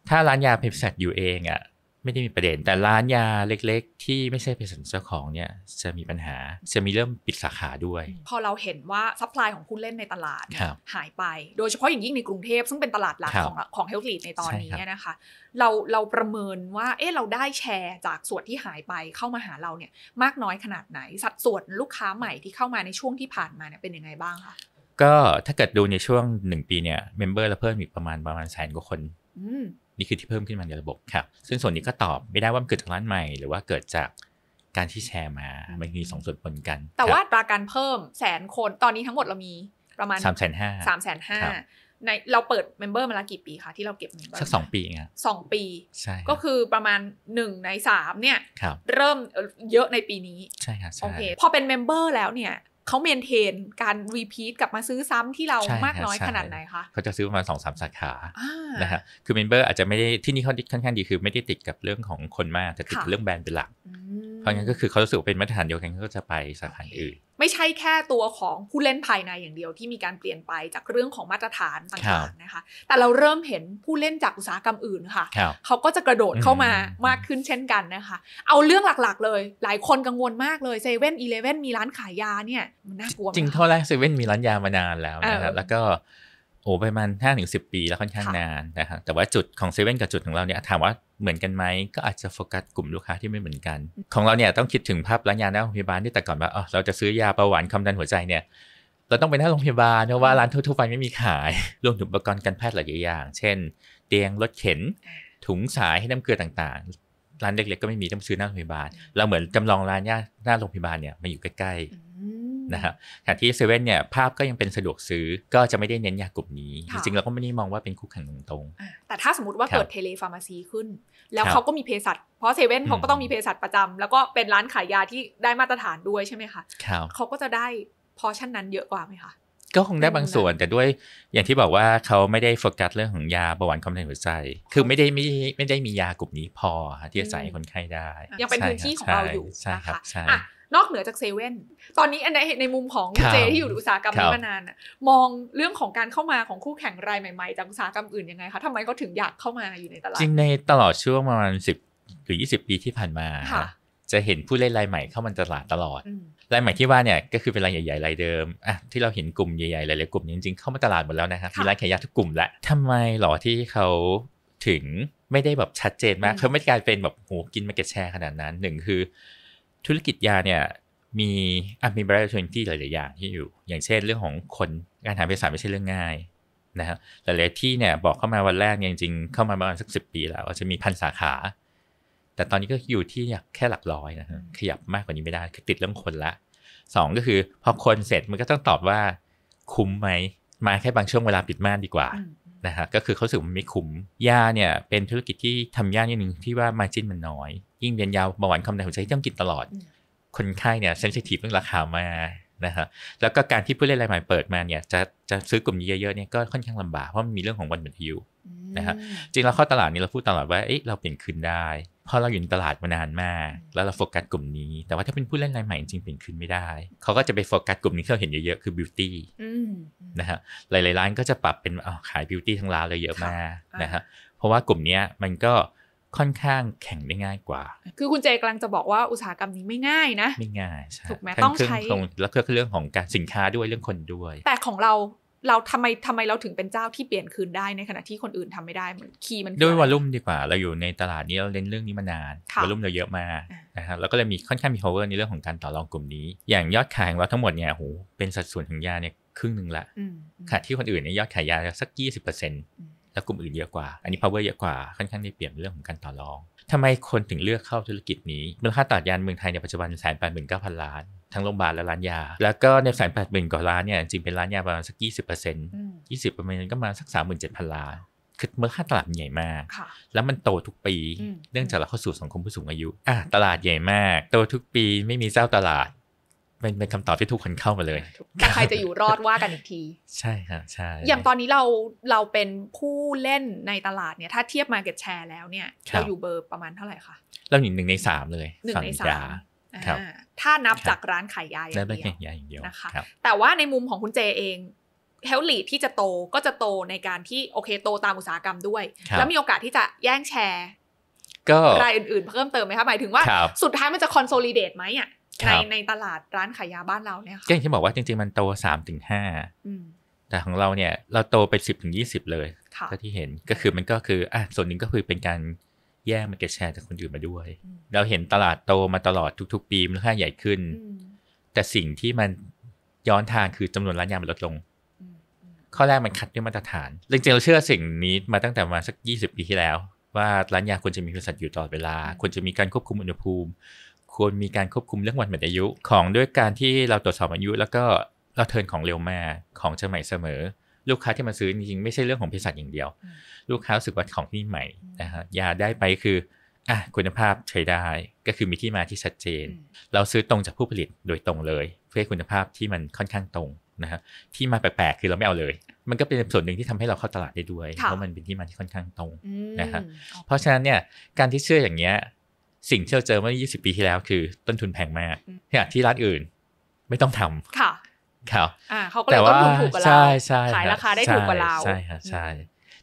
ถ้าร้านยาเภสัชอยู่เองอะ ไม่ได้มีประเด็น แต่ร้านยาเล็กๆ ที่ไม่ใช่เภสัชเจ้าของเนี่ยจะมีปัญหาจะมีเริ่มปิดสาขาด้วย พอเราเห็นว่า supply ของผู้เล่นในตลาดเนี่ยครับหายไป โดยเฉพาะอย่างยิ่งในกรุงเทพซึ่งเป็นตลาดหลักครับของของเฮลท์ลีดในตอนนี้ใช่ครับเนี่ยนะคะ เราเราประเมินว่าเอ๊ะเราได้แชร์จากส่วนที่หายไปเข้ามาหาเราเนี่ยมากน้อยขนาดไหน สัดส่วนลูกค้าใหม่ที่เข้ามาในช่วงที่ผ่านมาเนี่ยเป็นยังไงบ้างคะก็ถ้าเกิดดูในช่วงหนึ่งปีเนี่ย member เราเพิ่มอีกประมาณประมาณแสนกว่าคนอืม นี่คือที่เพิ่มขึ้นมาในระบบครับ ซึ่งส่วนนี้ก็ตอบไม่ได้ว่ามันเกิดจากร้านใหม่ หรือว่าเกิดจากการที่แชร์มา มันมีสองส่วนปนกัน แต่ว่าอัตราการเพิ่มแสนคน ตอนนี้ทั้งหมดเรามีประมาณสามแสนห้าสามแสนห้าครับในเราเปิด member มาแล้วกี่ปีคะที่เราเก็บ member สักสองปีเองครับสองปีใช่รับก็คือประมาณหนึ่งในสามเนี่ยครับเริ่มเอ่อเยอะในปีนี้ใช่ครับใช่โอเคพอเป็น member แล้วเนี่ย เขา maintain การ repeat กลับมาซื้อซ้ำที่เราใช่มากน้อยใช่ขนาดไหนคะเขาจะซื้อประมาณสองสามสาขาอ่านะฮะคือ member อาจจะไม่ได้ที่นี่เขาค่อนข้างดีคือไม่ได้ติดกับเรื่องของคนมากแต่ติดกับค่ะเรื่องแบรนด์เป็นหลักอืมเพ ราะงั้นก็คือเขารู้สึกว่าเป็นมาตรฐานเดียวกันเขาก็จะไปสาขาอื่น ไม่ใช่แค่ตัวของผู้เล่นภายในอย่างเดียวที่มีการเปลี่ยนไปจากเรื่องของมาตรฐานครับต่างๆนะคะ แต่เราเริ่มเห็นผู้เล่นจากอุตสาหกรรมอื่นค่ะครับเขาก็จะกระโดดเข้ามาอืมมากขึ้นเช่นกันนะคะ เอาเรื่องหลักๆ เลย หลายคนกังวลมากเลยเซเว่นอีเลเว่นมีร้านขายยาเนี่ยมันน่ากลัวไหมจริงคะเท่าแรกเซเว่นมีร้านยามานานแล้วนะครับเออแล้วก็ โอ้ประมาณห้าถึงสิบปีแล้วค่อนข้างค่ะนานนะครับแต่ว่าจุดของเซเว่นกับจุดของเราเนี่ยถามว่าเหมือนกันไหมก็อาจจะโฟกัสกลุ่มลูกค้าที่ไม่เหมือนกัน ของเราเนี่ยต้องคิดถึงภาพร้านยาหน้าโรงพยาบาลที่แต่ก่อนว่าอ๋อเราจะซื้อยาเบาหวานความดันหัวใจเนี่ยเราต้องไปหน้าโรงพยาบาลเพราะว่าร้านทั่วๆไปไม่มีขายรวมถึงอุปกรณ์การแพทย์หลายอย่าง เช่น เตียงรถเข็น ถุงสายให้น้ำเกลือต่างๆ ร้านเล็กๆก็ไม่มีต้องซื้อหน้าโรงพยาบาล เราเหมือนจำลองร้านหน้าหน้าโรงพยาบาลเนี่ยมาอยู่ใกล้อืมๆ นะครับขณะที่เซเว่นเนี่ยภาพก็ยังเป็นสะดวกซื้อก็จะไม่ได้เน้นยากลุ่มนี้จค่ะริงๆเราก็ไม่ได้มองว่าเป็นคู่แข่งตรงอะแต่ถ้าสมมติว่าครับเกิดเทเลฟาร์มาซีขึ้น แล้วครับเขาก็มีเภสัชเพราะเซเว่นอืมเขาก็ต้องมีเภสัชประจำแล้วก็เป็นร้านขายยาที่ได้มาตรฐานด้วยใช่ไหมคะๆครับเขาก็จะได้พอชั่นนั้นเยอะกว่าไหมคะก็คงได้บางส่วนแต่ด้วยอย่างที่บอกว่าเขาไม่ได้โฟกัสเรื่องของยาเบาหวานความดันหัวใจ คือไม่ได้ไม่ได้ไม่ได้มียากลุ่มนี้พอฮะที่จะใส่ให้คนไข้ได้ ยังเป็นใช่พื้นที่ของคบเราอยู่ใช่นะครัคะบใช่อะ นอกเหนือจากเซเว่นตอนนี้อันในในมุมของคุณครับเจที่อยู่ในอุตสาหกรรมครันี้บมานานน่ะมองเรื่องของการเข้ามาของคู่แข่งรายใหม่ๆ จากอุตสาหกรรมอื่นยังไงคะทำไมเขาถึงอยากเข้ามาอยู่ในตลาดจริงในตลอดช่วงประมาณสิบหรือยี่สิบปีที่ผ่านมาค่ะจะเห็นผู้เล่นรายใหม่เข้ามาตลาดตลอดอืมรายใหม่ที่ว่าเนี่ยก็คือเป็นรายใหญ่ๆรายเดิมอะที่เราเห็นกลุ่มใหญ่ๆหลายๆกลุ่มจริงๆเข้ามาตลาดหมดแล้วนะครับค่ะมีร้านขายยาทุกกลุ่มแล้วทำไมหรอที่เขาถึงไม่ได้แบบชัดเจนมากอืมเขาไม่ได้กลายเป็นแบบโหกินมาเก็ตแชร์ขนาดนั้นหนึ่งคือ ธุรกิจยาเนี่ยมีอะมีบริษัทที่หลาย ๆ อย่างที่อยู่ อย่างเช่นเรื่องของคนการหาเภสัชไม่ใช่เรื่องง่ายนะฮะหลาย ๆ ที่เนี่ยบอกเข้ามาวันแรกเนี่ยจริง ๆ เข้ามาประมาณสักสิบปีแล้วจะมีพันสาขา แต่ตอนนี้ก็อยู่ที่แค่หลักร้อยนะฮะขยับมากกว่านี้ไม่ได้คือติดเรื่องคนละสองก็คือพอคนเสร็จมันก็ต้องตอบว่าคุ้มไหมมาแค่บางช่วงเวลาปิดม่านดีกว่า นะฮะก็คือเขารู้สึกว่ามันไม่คุ้มยาเนี่ยเป็นธุรกิจที่ทำยากนิดนึงที่ว่ามาจิ้นมันน้อย ยิ่งเรียนยาวเบาหวานความดันหัวใจที่ต้องกินตลอดอืมคนไข้เนี่ย sensitive เรื่องราคามากนะฮะแล้วก็การที่ผู้เล่นรายใหม่เปิดมาเนี่ยจะจะซื้อกลุ่มนี้เยอะๆเนี่ยก็ค่อนข้างลำบากเพราะมันมีเรื่องของวันหมดอายุนะฮะจริงเราเข้าตลาดนี้เราพูดตลอดว่าเอ๊ะเราเปลี่ยนคืนได้เพราะเราอยู่ในตลาดมานานมาก แล้วเราโฟกัสกลุ่มนี้ แต่ว่าถ้าเป็นผู้เล่นรายใหม่จริงๆเปลี่ยนคืนไม่ได้ เขาก็จะไปโฟกัสกลุ่มนี้ที่เราเห็นเยอะๆ คือ beauty อืมนะฮะหลายๆร้านก็จะปรับเป็นอ้าวขาย beauty ทั้งร้านเลยเยอะมากค่ะนะฮะเพราะว่ากลุ่มเนี้ยมันก็ค่อนข้างแข่งได้ง่ายกว่า คือคุณเจกำลังจะบอกว่าอุตสาหกรรมนี้ไม่ง่ายนะ ไม่ง่ายใช่ถูกไหมทั้ต้องเครื่ใช้ตรงแล้วก็เรื่องของการสินค้าด้วยเรื่องคนด้วย แต่ของเรา เราทำไมทำไมเราถึงเป็นเจ้าที่เปลี่ยนคืนได้ในขณะที่คนอื่นทำไม่ได้มันคีย์มันคือด้วยอะไรวอลลุ่มดีกว่าเราอยู่ในตลาดนี้เราเล่นเรื่องนี้มานานค่ะวอลลุ่มเราเยอะมากอ่านะฮะแล้วก็เลยมีค่อนข้างมี power ในเรื่องของการต่อรองกลุ่มนี้ อย่างยอดขายของเราทั้งหมดเนี่ยโหเป็นสัดส่วนของยาเนี่ยครึ่งหนึ่งละอืมอืมขณะที่คนอื่นเนี่ยยอดขายยาสัก 20%แล้วกลุ่มอื่นเยอะกว่า อันนี้ power เยอะกว่าค่อนข้างได้เปรียบในเรื่องของการต่อรองทำไมคนถึงเลือกเข้าธุรกิจนี้มูลค่าตลาดยาในเมืองไทยในปัจจุบันแสนแปดหมื่นเก้าพันล้าน ทั้งโรงพยาบาลและร้านยา แล้วก็ในแสนแปดหมื่นกว่าล้านเนี่ยจริงเป็นร้านยาประมาณสักยี่สิบเปอร์เซ็นต์อืมยี่สิบเปอร์เซ็นต์ก็มาสักสามหมื่นเจ็ดพันล้านคือมูลค่าตลาดมันใหญ่มากค่ะแล้วมันโตทุกปีอืมเนื่องจากเราเข้าสู่สังคมผู้สูงอายุอะตลาดใหญ่มาก โตทุกปีไม่มีเจ้าตลาดเป็นเป็นคำตอบที่ทุกคนเข้ามาเลยแต่ใครจะอยู่รอดว่ากันอีกที ใช่ครับใช่ อย่างตอนนี้เราเราเป็นผู้เล่นในตลาดเนี่ย ถ้าเทียบ Market Share แล้วเนี่ยครับเราอยู่เบอร์ประมาณเท่าไหร่คะ เราหนึ่งหนึ่งในสามเลย หนึ่งฝั่งในยาสามครับอ่า ถ้านับครับจากร้านขายยาอและย่างไม่เดีแค่ยวยาอย่างเดียวนะคะครับแต่ว่าในมุมของคุณเจเองเฮลลีที่จะโตก็จะโตในการที่โอเคโตตามอุตสาหกรรมด้วยครับแล้วมีโอกาสที่จะแย่งแชร์ก็รายอื่นๆ เพิ่มเติมไหมคะหมายถึงว่าครับสุดท้ายมันจะคอนโซลิเดตไหมอะครัในบในตลาดร้านขายยาบ้านเราเนี่ยก็ค่ะอย่างที่บอกว่าจริงๆ มันโตสามถึงห้าอืมแต่ของเราเนี่ยเราโตไปสิบถึงยี่สิบเลยค่ะก็ที่เห็นก็คือมันก็คืออะส่วนหนึ่งก็คือเป็นการ แย่งมันเก็ตแชร์จากคนอื่นมาด้วยอืมเราเห็นตลาดโตมาตลอดทุก ๆ ปีมูลค่าใหญ่ขึ้นอืมแต่สิ่งที่มันย้อนทางคือจำนวนร้านยามันลดลงอืมอืมข้อแรกมันคัดด้วยมาตรฐานจริงๆเราเชื่อสิ่งนี้มาตั้งแต่ประมาณสัก 20 ปีที่แล้ว ว่าร้านยาควรจะมีบริษัทอยู่ตลอดเวลาควรจะมีการควบคุมอุณหภูมิ ควรมีการควบคุมเรื่องวันหมดอายุของด้วยการที่เราตรวจสอบอายุ แล้วก็เราเทิร์นของเร็วมากของจะใหม่เสมอ ลูกค้าที่มาซื้อจริงๆไม่ใช่เรื่องของเภสัชอย่างเดียวอืมลูกค้ารู้สึกว่าของที่นี่ใหม่นะฮะยาได้ไปคืออะคุณภาพใช้ได้ก็คือมีที่มาที่ชัดเจนอืมเราซื้อตรงจากผู้ผลิตโดยตรงเลย เพื่อให้คุณภาพที่มันค่อนข้างตรงนะฮะที่มาแปลกๆคือเราไม่เอาเลย มันก็เป็นส่วนหนึ่งที่ทำให้เราเข้าตลาดได้ด้วยค่ะเพราะมันเป็นที่มาที่ค่อนข้างตรงอืมนะครับเพราะฉะนั้นเนี่ยการที่เชื่ออย่างเงี้ยสิ่งที่เราเจอเมื่อ 20 ปีที่แล้วคือต้นทุนแพงมากขณะที่ร้านอื่นไม่ต้องทำ ค่ะครับอ่าเขาก็เลแต่ยต้ว่านทุนถูกกว่าเราใช่ใช่ขายบราคาได้ถูกกว่าเราใช่ครับใช่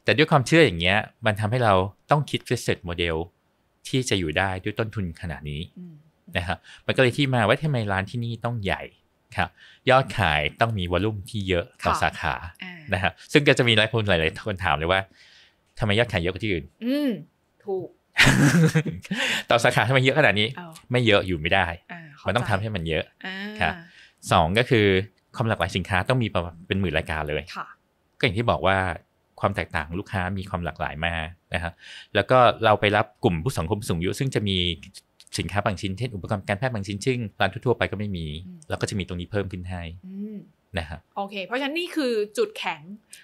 แต่ด้วยความเชื่ออย่างเงี้ย มันทำให้เราต้องคิด business model ที่จะอยู่ได้ด้วยต้นทุนขนาดนี้อืมนะครับมันก็เลยที่มาว่าทำไมร้านที่นี่ต้องใหญ่ครับยอดขายต้องมีวอลลุ่มที่เยอะต่อค่ะสาขาอ่านะครับซึ่งก็จะมีหลายคนหลายๆคนถามเลยว่าทำไมยอดขายเยอะกว่าที่อื่น อืมถูก ต่อสาขาทำไมเยอะขนาดนี้เอาไม่เยอะอยู่ไม่ได้อ่าเข้ามันต้องใจทำให้มันเยอะอ่าครับสองก็คือ ความหลากหลายสินค้าต้องมีประมาณเป็นหมื่นรายการเลยค่ะก็อย่างที่บอกว่าความแตกต่างของลูกค้ามีความหลากหลายมากนะฮะแล้วก็เราไปรับกลุ่มผู้สังคมสูงอายุซึ่งจะมีสินค้าบางชิ้นเช่นอุปกรณ์การแพทย์บางชิ้นซึ่งร้านทั่วๆไปก็ไม่มีอืมเราก็จะมีตรงนี้เพิ่มขึ้นให้อืมนะฮะโอเค เพราะฉะนั้นนี่คือจุดแข็ง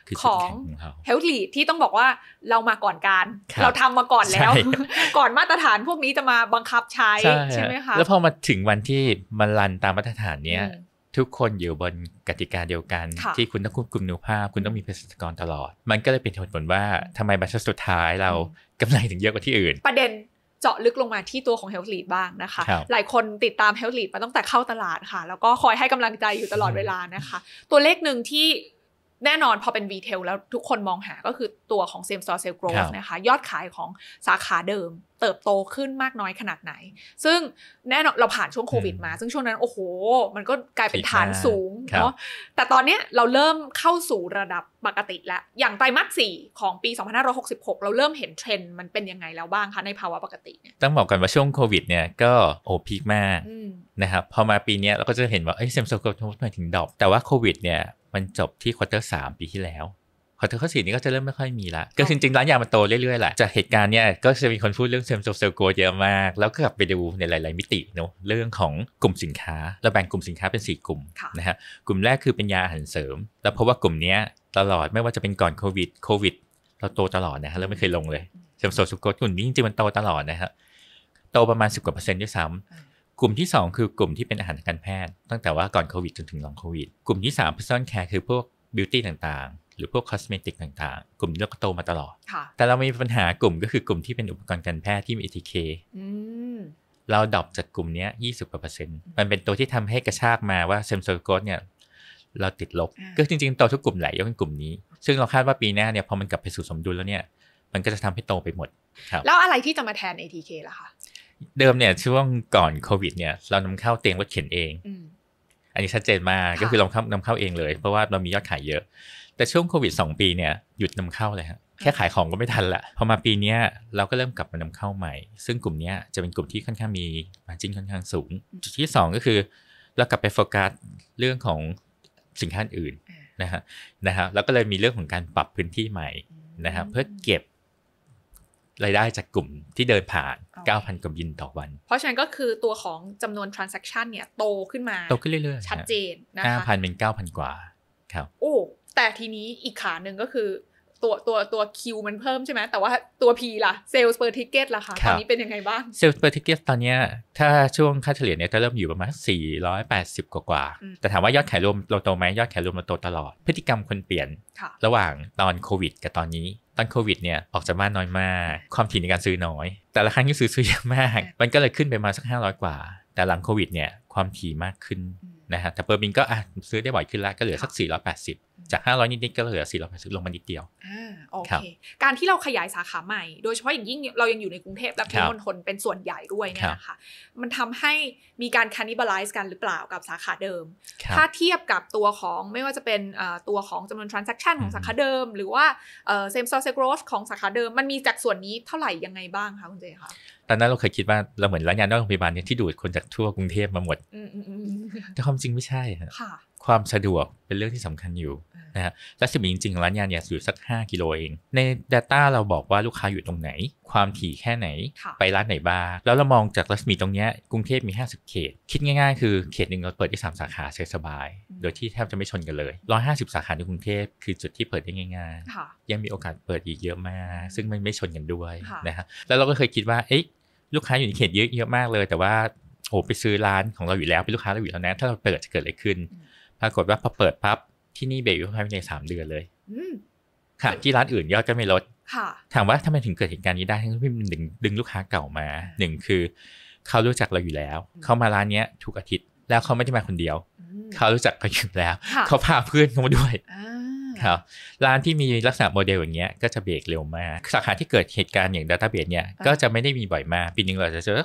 คือขจุดองแข็งของเขา Health Lead ที่ต้องบอกว่าเรามาก่อนการครับเราทำมาก่อนแล้วใช่ก่อนมาตรฐานพวกนี้จะมาบังคับใช้ใช่ใช่ไหมคะแล้วพอมาถึงวันที่มันรันตามมาตรฐานเนี้ยอืม ทุกคนอยู่บนกติกาเดียวกันค่ะที่คุณต้องควบคุมคุณภาพ คุณต้องมีเภสัชกรตลอด มันก็เลยเป็นเหตุผลว่าทำไมบรรทัดสุดท้ายเราอืมกำไรถึงเยอะกว่าที่อื่น ประเด็นเจาะลึกลงมาที่ตัวของ Health Lead บ้างนะคะครับหลายคนติดตาม Health Lead มาตั้งแต่เข้าตลาดค่ะ แล้วก็คอยให้กำลังใจอยู่ตลอดเวลานะคะ ตัวเลขหนึ่งที่ แน่นอนพอเป็นรีเทลแล้วทุกคนมองหาก็คือตัวของ same store sales ครั growth บนะคะ ยอดขายของสาขาเดิม เติบโตขึ้นมากน้อยขนาดไหน ซึ่งแน่นอนเราผ่านช่วงโควิดมา ซึ่งช่วงนั้นโอ้โห มันก็กลายเป็นฐานสูงครับเนาะแต่ตอนเนี้ยเราเริ่มเข้าสู่ระดับปกติแล้ว อย่างไตรมาส4ของปี 2566 เราเริ่มเห็นเทรนด์มันเป็นยังไงแล้วบ้างคะในภาวะปกติเนี่ยต้องบอกกันว่าช่วงโควิดเนี่ยก็โอ peak มากอืมนะครับพอมาปีเนี้ยเราก็จะเห็นว่าเอ้ย same store growth มาถึง drop แต่ว่าโควิดเนี่ย มันจบที่ quarter สี่ปีที่แล้ว quarter สี่นี้ก็จะเริ่มไม่ค่อยมีละก็จริงๆร้านยามันโตเรื่อยๆแหละจากเหตุการณ์เนี่ยก็จะมีคนพูดเรื่อง same store sales growth เยอะมาก แล้วก็กลับไปดูในหลาย ๆ มิติเนอะเรื่องของกลุ่มสินค้าเราแบ่งกลุ่มสินค้าเป็น 4 กลุ่มค่ะนะฮะกลุ่มแรกคือเป็นยาอาหารเสริม แล้วเพราะว่ากลุ่มเนี้ยตลอดไม่ว่าจะเป็นก่อนโควิดโควิดเราโตตลอดนะฮะเราไม่เคยลงเลย same store sales growth กลุ่มนี้จริงๆมันโตตลอดนะฮะโตประมาณ 10กว่าเปอร์เซ็นต์ด้วยซ้ำ กลุ่มที่ 2 คือกลุ่มที่เป็นอาหารทางการแพทย์ ตั้งแต่ว่าก่อนโควิดจนถึงหลังโควิด กลุ่มที่ 3 personal care คือพวก beauty ต่างๆ หรือพวก cosmetic ต่างๆ กลุ่มนี้ก็โตมาตลอดค่ะแต่เรามีปัญหากลุ่มก็คือกลุ่มที่เป็นอุปกรณ์การแพทย์ที่มี ATK อืมเรา drop จากกลุ่มเนี้ย20กว่าเปอร์เซ็นต์ มันเป็นตัวที่ทำให้กระชากมาว่า same store growth เนี่ยเราติดลบอ่าก็จริงๆโตทุกกลุ่มแหละยกเว้นกลุ่มนี้ ซึ่งเราคาดว่าปีหน้าเนี่ยพอมันกลับไปสู่สมดุลแล้วเนี่ย มันก็จะทำให้โตไปหมดครับแล้วอะไรที่จะมาแทน ATK ล่ะคะ เดิมเนี่ยช่วงก่อนโควิดเนี่ยเรานำเข้าเตียงรถเข็นเองอืมอันนี้ชัดเจนมากค่ะก็คือเรานำนำเข้าเองเลย เพราะว่าเรามียอดขายเยอะ แต่ช่วงโควิด 2 ปีเนี่ยหยุดนำเข้าเลยฮะแค่ขายของก็ไม่ทันละพอมาปีเนี้ยเราก็เริ่มกลับมานำเข้าใหม่ ซึ่งกลุ่มเนี้ยจะเป็นกลุ่มที่ค่อนข้างมีมาจิ้นค่อนข้างสูง จุดที่ 2 ก็คือ เรากลับไปโฟกัสเรื่องของสินค้าอื่นนะฮะนะฮะแล้วก็เลยมีเรื่องของการปรับพื้นที่ใหม่นะฮะเพื่อเก็บ รายได้จากกลุ่มที่เดินผ่าน 9,000 กว่าบินต่อวัน เพราะฉะนั้นก็คือตัวของจำนวน transaction เนี่ยโตขึ้นมา โตขึ้นเรื่อยๆ ชัดเจนนะห้าคะพันเป็นเก้าพันกว่าครับ โอ้ แต่ทีนี้อีกขาหนึ่งก็คือ ตัวตัวตัว Q มันเพิ่มใช่ไหมแต่ว่าตัว P ล่ะ sales per ticket ล่ะคะครับตอนนี้เป็นยังไงบ้างเซ sales per ticket ตอนเนี้ยถ้าช่วงค่าเฉลี่ยเนี่ยจะเริ่มอยู่ประมาณ 480 กว่ากว่าๆอืมแต่ถามว่ายอดขายรวมเราโตไหมยอดขายรวมเราโตตลอด พฤติกรรมคนเปลี่ยนค่ะระหว่างตอนโควิด กับตอนนี้ตอนโควิดเนี่ยออกจากบ้านน้อยมาก ความถี่ในการซื้อน้อย แต่ละครั้งที่ซื้อซื้อเยอะมาก มันก็เลยขึ้นไปมาสัก 500 กว่า แต่หลังโควิดเนี่ยความถี่มากขึ้นอืมนะฮะแต่ per bill ก็อะซื้อได้บ่อยขึ้นแล้วก็เหลือสัก 480 จาก500นิดๆก็เหลือ480ลงมานิดเดียวอ่าโอครัเคบการที่เราขยายสาขาใหม่ โดยเฉพาะอย่างยิ่งเรายังอยู่ในกรุงเทพและปครัริบมณฑลเป็นส่วนใหญ่ด้วยเนี่คยรับนะคะ มันทำให้มีการ cannibalize กันหรือเปล่ากับสาขาเดิมครับถ้าเทียบกับตัวของไม่ว่าจะเป็นเอ่อตัวของจำนวน transaction ของอืมสาขาเดิม หรือว่าเอ่อ same store sales growth ของสาขาเดิม มันมีจากส่วนนี้เท่าไหร่ยังไงบ้างคะคุณเจคะตอนนั้นเราเคยคิดว่าเราเหมือนร้านยานอกโรงพยาบาลเนี่ยที่ดูดคนจากทั่วกรุงเทพมาหมดอืมอืมอืมแต่ความจริงไม่ใช่ฮะค่ะความสะดวกเป็นเรื่องที่สำคัญอยู่อ่า นนะฮะรัศมีจริงๆของร้านยาเนี่ยอยู่สัก 5 กิโลเอง ใน Data เราบอกว่าลูกค้าอยู่ตรงไหน ความถี่แค่ไหนค่ะไปร้านไหนบ้าง แล้วเรามองจากรัศมีตรงเนี้ยกรุงเทพมี 50 เขต คิดง่ายๆ คือเขตหนึ่งเราเปิดได้3สาขาสบายๆโดยที่แทบจะไม่ชนกันเลย 150 สาขาในกรุงเทพคือจุดที่เปิดได้ง่ายๆค่ะยังมีโอกาสเปิดอีกเยอะมาก ซึ่งมันไม่ชนกันด้วยค่ะนะฮะแล้วเราก็เคยคิดว่าเอ๊ะลูกค้าอยู่ในเขตเยอะเยอะมากเลย แต่ว่าโอ้ไปซื้อร้านของเราอยู่แล้วเป็นลูกค้าเราอยู่แล้วนะถ้าเราเปิดจะเกิดอะไรขึ้นปรากฏว่าพอเปิดปั๊บ ที่นี่เบรกอยู่ภายในสามเดือนเลยอืมค่ะที่ร้านอื่นยอดก็ไม่ลดค่ะถามว่าทำไมถึงเกิดเหตุการณ์นี้ได้ทั้งที่มันดึงดึงลูกค้าเก่ามาหนึ่งคือ เขารู้จักเราอยู่แล้ว เขามาร้านเนี้ยทุกอาทิตย์แล้วเขาไม่ได้มาคนเดียวอืมเขารู้จักเราอยู่แล้วค่ะเขาพาเพื่อนเขามาด้วยอ่าครับร้านที่มีลักษณะโมเดลอย่างเงี้ยก็จะเบรกเร็วมาก สาขาที่เกิดเหตุการณ์อย่าง Database เนี่ยก็จะไม่ได้มีบ่อยมาก ปีหนึงเราจะเจอ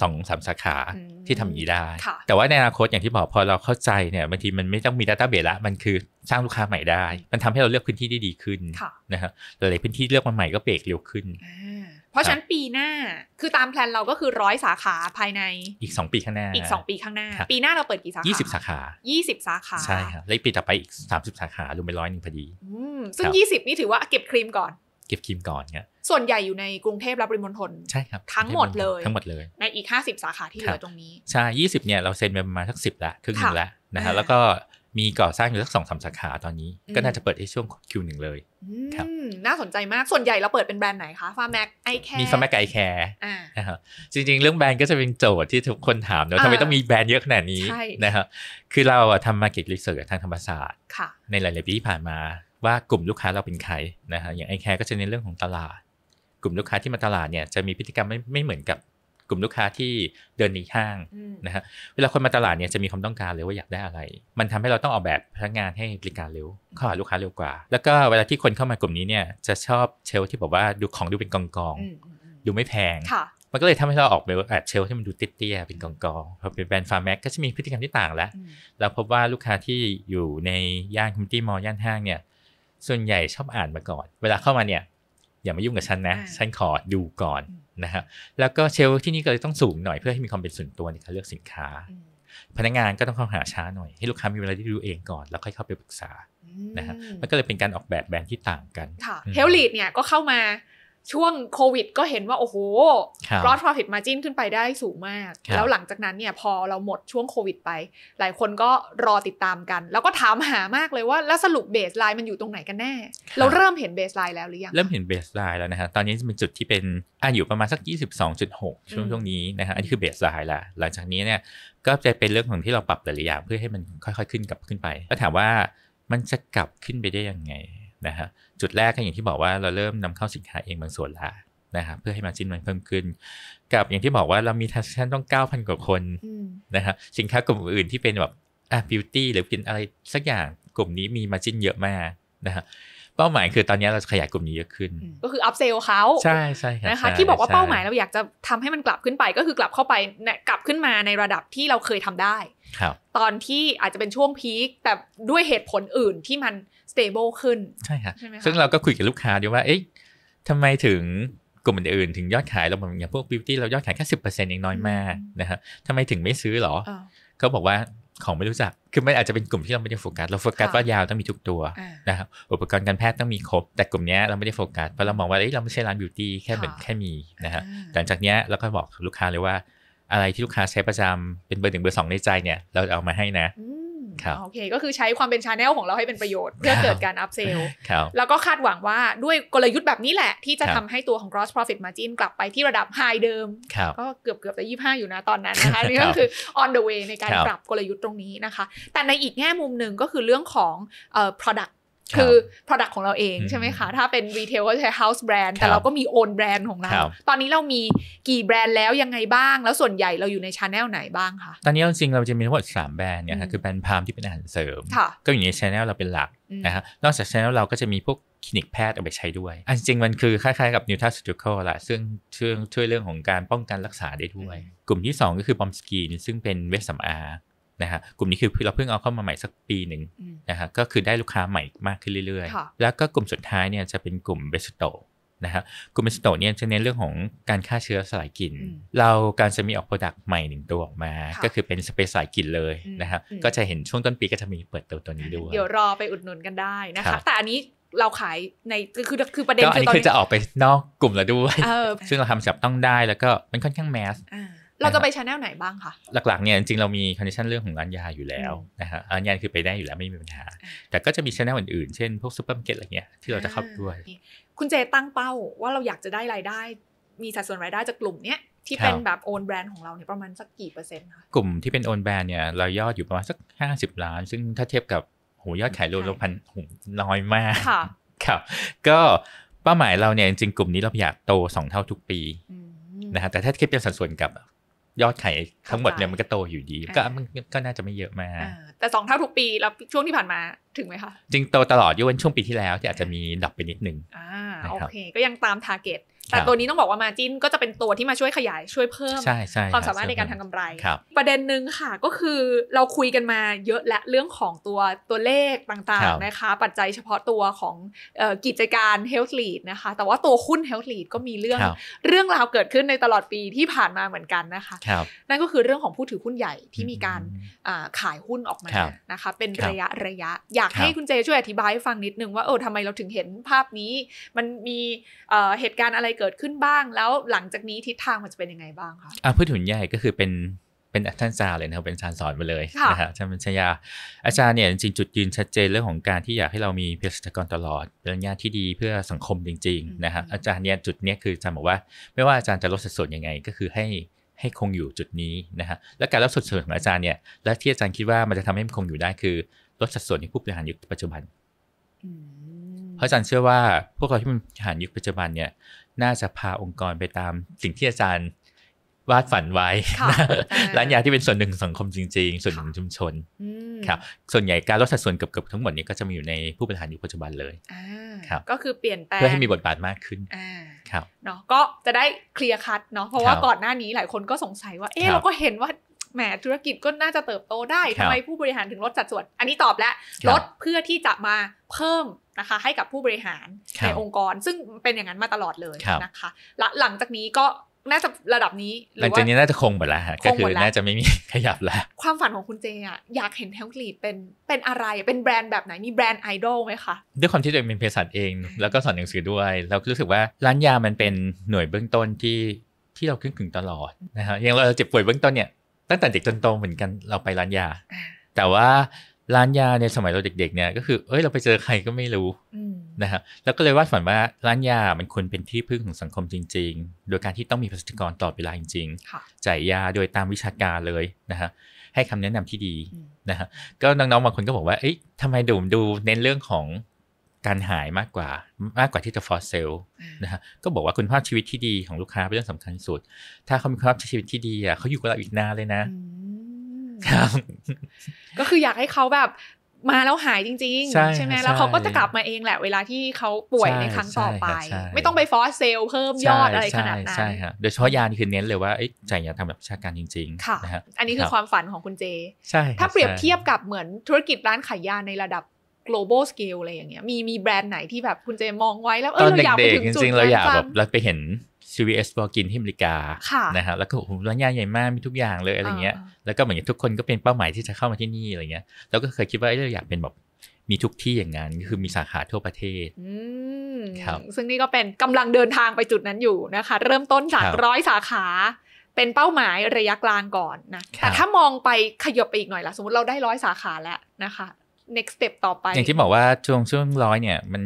สองสามสาขาอืมที่ทำอย่างนี้ได้ค่ะแต่ว่าในอนาคตอย่างที่บอกพอเราเข้าใจเนี่ยบางทีมันไม่ต้องมี Database ละมันคือสร้างลูกค้าใหม่ได้ มันทำให้เราเลือกพื้นที่ได้ดีขึ้นค่ะนะครับหลายๆพื้นที่เลือกมาใหม่ก็เบรกเร็วขึ้นอ่าเพราะฉะนั้นปีหน้าคือตามแพลนเราก็คือร้อยสาขาภายในอีก 2 ปีข้างหน้า อีก 2 ปีข้างหน้าครับปีหน้าเราเปิดกี่สาขายี่สิบสาขายี่สิบสาขาใช่ครับแล้วปีต่อไปอีก 30 สาขารวมเป็นร้อยหนึ่งพอดีอืมซึ่งครับยี่สิบนี่ถือว่าเก็บครีมก่อน เก็บครีมก่อนเนี่ยส่วนใหญ่อยู่ในกรุงเทพและปริมณฑลใช่ครับทั้งหมดเลยทั้งหมดเลย ในอีก 50 สาขาที่เหลือตรงนี้ ใช่ยี่สิบเนี่ยเราเซ็นไปประมาณสักสิบละครึ่งหนึ่งค่ะละนะอ่าฮะแล้วก็มีก่อสร้างอยู่สักสองสามสาขาตอนนี้อืมก็น่าจะเปิดในช่วง Q1 เลยครับอืมน่าสนใจมากส่วนใหญ่เราเปิดเป็นแบรนด์ไหนคะ Pharmax iCare มี Pharmax iCare อ่านะครับจริงๆ เรื่องแบรนด์ก็จะเป็นโจทย์ที่ทุกคนถามเนอะอ่าทำไมต้องมีแบรนด์เยอะขนาดนี้ใช่นะครับคือเราอะทำ market research ทางธรรมศาสตร์ค่ะในหลายๆปีที่ผ่านมา ว่ากลุ่มลูกค้าเราเป็นใครนะฮะอย่าง iCare ก็จะในเรื่องของตลาด กลุ่มลูกค้าที่มาตลาดเนี่ยจะมีพฤติกรรมไม่ไม่เหมือนกับกลุ่มลูกค้าที่เดินในห้างอืมนะฮะเวลาคนมาตลาดเนี่ยจะมีความต้องการเลยว่าอยากได้อะไร มันทำให้เราต้องออกแบบพนักงานให้บริการเร็วเข้าหาลูกค้าเร็วกว่า แล้วก็เวลาที่คนเข้ามากลุ่มนี้เนี่ยจะชอบ shelf ที่บอกว่าดูของดูเป็นกองกองๆอืมอืมอืมดูไม่แพงค่ะมันก็เลยทำให้เราออกแบบ shelf ที่มันดูเตี้ยๆเป็นกองกองๆพอเป็นแบรนด์ Pharmax ก็จะมีพฤติกรรมที่ต่างแล้วอืมเราพบว่าลูกค้าที่อยู่ในย่าน community mall ย่านห้างเนี่ย ส่วนใหญ่ชอบอ่านมาก่อน เวลาเข้ามาเนี่ย อย่ามายุ่งกับฉันนะอ่าฉันขอดูก่อนอืมนะฮะแล้วก็ shelf ที่นี่ก็เลยต้องสูงหน่อยเพื่อให้มีความเป็นส่วนตัวในการเลือกสินค้าอืมพนักงานก็ต้องเข้าหาช้าหน่อย ให้ลูกค้ามีเวลาได้ดูเองก่อนแล้วค่อยเข้าไปปรึกษานะฮะมันก็เลยเป็นการออกแบบแบรนด์ที่ต่างกันค่ะอืม Healthlead เนี่ยก็เข้ามา ช่วงโควิดก็เห็นว่า โอ้โหครับ gross profit margin ขึ้นไปได้สูงมากครับแล้วหลังจากนั้นเนี่ยพอเราหมดช่วงโควิดไป หลายคนก็รอติดตามกัน แล้วก็ถามหามากเลยว่า แล้วสรุป baseline มันอยู่ตรงไหนกันแน่ เราเริ่มเห็น baseline แล้วหรือยัง เริ่มเห็น baseline แล้วนะฮะตอนนี้จะเป็นจุดที่เป็นอะอยู่ประมาณสัก 22.6 ช่วงอืมช่วงนี้นะฮะอันนี้คือเบสไลน์ละหลังจากนี้เนี่ยก็จะเป็นเรื่องของที่เราปรับหลายๆอย่างเพื่อให้มันค่อยๆขึ้นกลับขึ้นไปแล้วถามว่ามันจะกลับขึ้นไปได้ยังไง นะฮะจุดแรกก็อย่างที่บอกว่าเราเริ่มนำเข้าสินค้าเองบางส่วนละนะครับเพื่อให้ margin มันเพิ่มขึ้น กับอย่างที่บอกว่าเรามีทัศนต้อง 9,000 กว่าคนอืมนะฮะสินค้ากลุ่มอื่นที่เป็นแบบอะบิวตี้หรือเป็นอะไรสักอย่างกลุ่มนี้มีมาจิ้นเยอะมากนะฮะเป้าหมายคือตอนนี้เราจะขยายกลุ่มนี้เยอะขึ้น ก็คืออัพเซลเขาใช่ใช่รับนะคะใช่ที่บอกว่าใช่เป้าหมายเราอยากจะทำให้มันกลับขึ้นไปก็คือกลับเข้าไปเนี่ยกลับขึ้นมาในระดับที่เราเคยทำได้ ครับ ตอนที่อาจจะเป็นช่วงพีคแต่ด้วยเหตุผลอื่นที่มัน stable ขึ้น ใช่ครับใช่ไหมคะซึ่งเราก็คุยกับลูกค้าด้วยว่า เอ๊ะทำไมถึงกลุ่มอื่นๆถึงยอดขายเราอย่างพวก beauty เรายอดขายแค่สิบเปอร์เซ็นต์เองน้อยมากนะฮะทำไมถึงไม่ซื้อหรออ่าเขาบอกว่าของไม่รู้จัก คือมันอาจจะเป็นกลุ่มที่เราไม่ได้โฟกัส เราโฟกัสค่ะว่ายาต้องมีทุกตัวอ่านะครับ อุปกรณ์การแพทย์ต้องมีครบ แต่กลุ่มเนี้ยเราไม่ได้โฟกัส เพราะเรามองว่าเอ้ยเราไม่ใช่ร้าน beauty แค่เหมือนค่ะแค่มีนะฮะอ่าหลังจากเนี้ยเราก็บอกลูกค้าเลยว่า อะไรที่ลูกค้าใช้ประจำเป็นเบอร์หนึ่งเบอร์สองในใจเนี่ย เราเอามาให้นะอืมครับ โอเค ก็คือใช้ความเป็น channel ของเราให้เป็นประโยชน์เพื่อเกิดการ upsellครับแล้วก็คาดหวังว่าด้วยกลยุทธ์แบบนี้แหละ ที่จะครับทำให้ตัวของ gross profit margin กลับไปที่ระดับ high เดิมครับก็เกือบเกือบจะยี่ห้าอยู่นะตอนนั้นนะคะนี่ครัก็บคือ on the way ในการครับปรับกลยุทธ์ตรงนี้นะคะ แต่ในอีกแง่มุมหนึ่งก็คือเรื่องของเอ่อ product ครับคือ product ของเราเองอืมใช่ไหมคะ ถ้าเป็น retail ก็ใช้ house brand ครัแต่บเราก็มี own brand ของเราครับตอนนี้เรามีกี่แบรนด์แล้วยังไงบ้าง แล้วส่วนใหญ่เราอยู่ใน channel ไหนบ้างคะ ตอนนี้จริงๆเราจะมีทั้งหมดสามแบรนด์เนี่ยอืฮะมคือแบรนด์พามที่เป็นอาหารเสริมค่ะก็อยู่ในช anel เราเป็นหลักอืมนะฮะนอกจากช anel เราก็จะมีพวกคลินิกแพทย์เอาไปใช้ด้วย อันจริงๆมันคือคล้ายๆกับ n u t r a c e u t i c a l แหละซึ่งช่วยช่วยเรื่องของการป้องกันรักษาได้ด้วย กลุ่มที่ 2 ก็คือบอมสกีนซึ่งเป็นเวชสำอาง นะฮะกลุ่มนี้คือเราเพิ่งเอาเข้ามาใหม่สักปีหนึ่งอืมนะฮะก็คือได้ลูกค้าใหม่มากขึ้นเรื่อยค่ะๆแล้วก็กลุ่มสุดท้ายเนี่ยจะเป็นกลุ่ม Besuto นะฮะกลุ่ม Besuto เนี่ยจะเน้นเรื่องของการฆ่าเชื้อสลายกลิ่นอืมเราการจะมีออก product ใหม่หนึ่งตัวออกมาค่ะก็คือเป็นสเปรย์สลายกลิ่นเลยอืมนะครับอืมก็จะเห็นช่วงต้นปีก็จะมีเปิดตัวตัวนี้ด้วยเดี๋ยวรอไปอุดหนุนกันได้นะคะครับแต่อันนี้เราขายในคือคือประเด็นก็คืออันคือนี้ตอนนี้จะออกไปนอกกลุ่มแล้วด้วยเออซึ่งเราทำจับต้องได้แล้วก็มันค่อนข้าง massอ่า เราจะไป channel ไหนบ้างคะหลักๆเนี่ยจริงๆเรามี condition เรื่องของร้านยาอยู่แล้วอืมนะฮะร้านยาคือไปได้อยู่แล้วไม่มีปัญหาอ่าแต่ก็จะมี channel อื่นๆ เช่นพวกซูเปอร์มาร์เก็ตอะไรเงี้ยที่เราจะเข้าด้วย คุณเจตั้งเป้าว่าเราอยากจะได้รายได้ มีสัดส่วนรายได้จากกลุ่มเนี้ยที่ครับเป็นแบบ own brand ของเราเนี่ยประมาณสักกี่เปอร์เซ็นต์คะกลุ่มที่เป็น own brand เนี่ยเรายอดอยู่ประมาณสัก 50 ล้าน ซึ่งถ้าเทียบกับโหยอดขายรวมใช่เราพันโหน้อยมากค่ะครับ ก็เป้าหมายเราเนี่ยจริงๆกลุ่มนี้เราอยากโต 2 เท่าทุกปีอืมนะฮะแต่ถ้าเทียบเป็นสัดส่วนกับ ยอดขายทั้งหมดเนี่ยเข้าใจมันก็โตอยู่ดีอ่าก็มันก็น่าจะไม่เยอะมากอ่าแต่สองเท่าทุกปี แล้วช่วงที่ผ่านมา ถึงไหมคะ จริงโตตลอดยกเว้นช่วงปีที่แล้วที่อาจจะมี drop ไปนิดนึงอ่านะครับโอเค ก็ยังตาม target แต่ครับตัวนี้ต้องบอกว่า margin ก็จะเป็นตัวที่มาช่วยขยายช่วยเพิ่มใช่ใช่ความสามารถในการทำกำไรครับประเด็นหนึ่งค่ะก็คือเราคุยกันมาเยอะและเรื่องของตัวตัวเลขต่าครังบๆนะคะ ปัจจัยเฉพาะตัวของเอ่อกิจการ Health Lead นะคะ แต่ว่าตัวหุ้น Health Lead ก็มีเรื่องครับเรื่องราวเกิดขึ้นในตลอดปีที่ผ่านมาเหมือนกันนะคะครับนั่นก็คือเรื่องของผู้ถือหุ้นใหญ่ที่มีการอืมอ่าขายหุ้นออกมาครับนะคะ เป็นครับระยะระยะอยากให้ครับคุณเจช่วยอธิบายให้ฟังนิดนึงว่าเออทำไมเราถึงเห็นภาพนี้ มันมีเอ่อเหตุการณ์อะไรเกิดขึ้นบ้าง แล้วหลังจากนี้ทิศทางมันจะเป็นยังไงบ้างคะอะพูดถึงใหญ่ก็คือเป็นเป็นท่านอาจารย์เลยนะครับเป็นอาจารย์สอนมาเลยค่ะนะฮะอาจารย์บัญชยา อาจารย์เนี่ยจริงๆจุดยืนชัดเจนเรื่องของการที่อยากให้เรามีเภสัชกรตลอดเป็นญาติที่ดีเพื่อสังคมจริงๆนะฮะอาจารย์เนี่ยจุดเนี้ยคืออาจารย์บอกว่า ไม่ว่าอาจารย์จะลดสัดส่วนยังไงก็คือให้ให้คงอยู่จุดนี้นะฮะและการลดสัดส่วนของอาจารย์เนี่ยและที่อาจารย์คิดว่ามันจะทำให้มันคงอยู่ได้คือ ลดสัดส่วนในผู้บริหารยุคปัจจุบันเพราะอาจารย์เชื่อว่าพวกเราที่มันบริหารยุคปัจจุบันเนี่ย น่าจะพาองค์กรไปตามสิ่งที่อาจารย์วาดฝันไว้ค่ะนะอ่าร้านยาที่เป็นส่วนหนึ่งของสังคมจริง ๆ ส่วนหนึ่งของชุมชนอืมครับส่วนใหญ่การลดสัดส่วนเกือบๆทั้งหมดเนี่ยก็จะมาอยู่ในผู้บริหารยุคปัจจุบันเลยอ่าครับก็คือเปลี่ยนแปลงเพื่อให้มีบทบาทมากขึ้นอ่าครับเนาะก็จะได้เคลียร์คัดเนาะเพราะว่าครับก่อนหน้านี้หลายคนก็สงสัยว่าเออครับเราก็เห็นว่า แหมธุรกิจก็น่าจะเติบโตได้ครัทำบไมผู้บริหารถึงลดสัดส่วน อันนี้ตอบแล้วครับลดเพื่อที่จะมาเพิ่มนะคะให้กับผู้บริหารครับในองค์กร ซึ่งเป็นอย่างนั้นมาตลอดเลยครับนะคะและหลังจากนี้ก็น่าจะระดับนี้หรือว่าหลังจากนี้น่าจะคงหมดแล้วฮะก็คือคงหมดแล้วน่าจะไม่มีขยับแล้ว ความฝันของคุณเจอะอยากเห็น Healthlead เป็นเป็นอะไรเป็นแบรนด์แบบไหนมีแบรนด์ไอดอลไหมคะด้วยความที่ตัวเองเป็นเภสัชเอง แล้วก็สอนหนังสือด้วย เราก็รู้สึกว่าร้านยามันเป็นหน่วยเบื้องต้นที่ที่เราเข้าถึงตลอดนะฮะอย่างเราเจ็บป่วยเบื้องต้นเนี่ย ตั้งแต่เด็กจนโตเหมือนกันเราไปร้านยาอ่าแต่ว่าร้านยาในสมัยเราเด็ก ๆ เนี่ยก็คือ เอ้ยเราไปเจอใครก็ไม่รู้อืมนะฮะแล้วก็เลยวาดฝันว่าร้านยามันควรเป็นที่พึ่งของสังคมจริง ๆ โดยการที่ต้องมีเภสัชกรตลอดเวลาจริงค่ะๆจ่ายยาโดยตามวิชาการเลยนะฮะให้คำแนะนำที่ดีอืมนะฮะก็น้องๆบางคนก็บอกว่าเอ๊ะทำไมดูดูเน้นเรื่องของ การหายมากกว่ามากกว่าที่จะฟอร์เซลนะฮะก็บอกว่าคุณภาพชีวิตที่ดีของลูกค้าเป็นเรื่องสำคัญสุด ถ้าเขามีคุณภาพชีวิตที่ดีอะเขาอยู่กับเราอีกนานเลยนะอืมครับก็คืออยากให้เขาแบบมาแล้วหายจริงใช่ๆใช่ไหมใช่แล้วเขาก็จะกลับมาเองแหละเวลาที่เขาป่วยใช่ในครั้งต่อไปใช่ครับใช่ไม่ต้องไปฟอสเซลเพิ่มยอดอะไรขนาดนั้นใช่ใช่ฮะโดยเฉพาะยานี่คือเน้นเลยว่าเอ้ยจ่ายยาทำแบบวิชาการจริงค่ะๆนะฮะอันนี้คือรับความฝันของคุณเจ ใช่คถ้าเปรียบใช่เทียบกับเหมือนธุรกิจร้านขายยาในระดับ global scale อะไรอย่างเงี้ยมีมีแบรนด์ไหนที่แบบคุณเจมองไว้แล้วเอตออนเราอยากไปเด็กถึงๆจจุดริงๆเราอยากนั้นแบจับงเราไปเห็น CVS บอกกินที่อเมริกาค่ะนะฮะแล้วก็โอ้โหร้านยาใหญ่มากมีทุกอย่างเลยอะไรเงี้ยอ่าแล้วก็เหมือนกับทุกคนก็เป็นเป้าหมายที่จะเข้ามาที่นี่อะไรเงี้ยเราก็เคยคิดว่าเอ้ยเราอยากเป็นแบบมีทุกที่อย่างนั้นคือมีสาขาทั่วประเทศอืมครับซึ่งนี่ก็เป็นกำลังเดินทางไปจุดนั้นอยู่นะคะ เริ่มต้นจากครับร้อยสาขาเป็นเป้าหมายระยะกลางก่อนนะครับแต่ถ้ามองไปขยบไปอีกหน่อยล่ะ สมมติเราได้ร้อยสาขาแล้วนะคะ next step ต่อไป อย่างที่บอกว่าช่วงช่วงร้อยเนี่ย มัน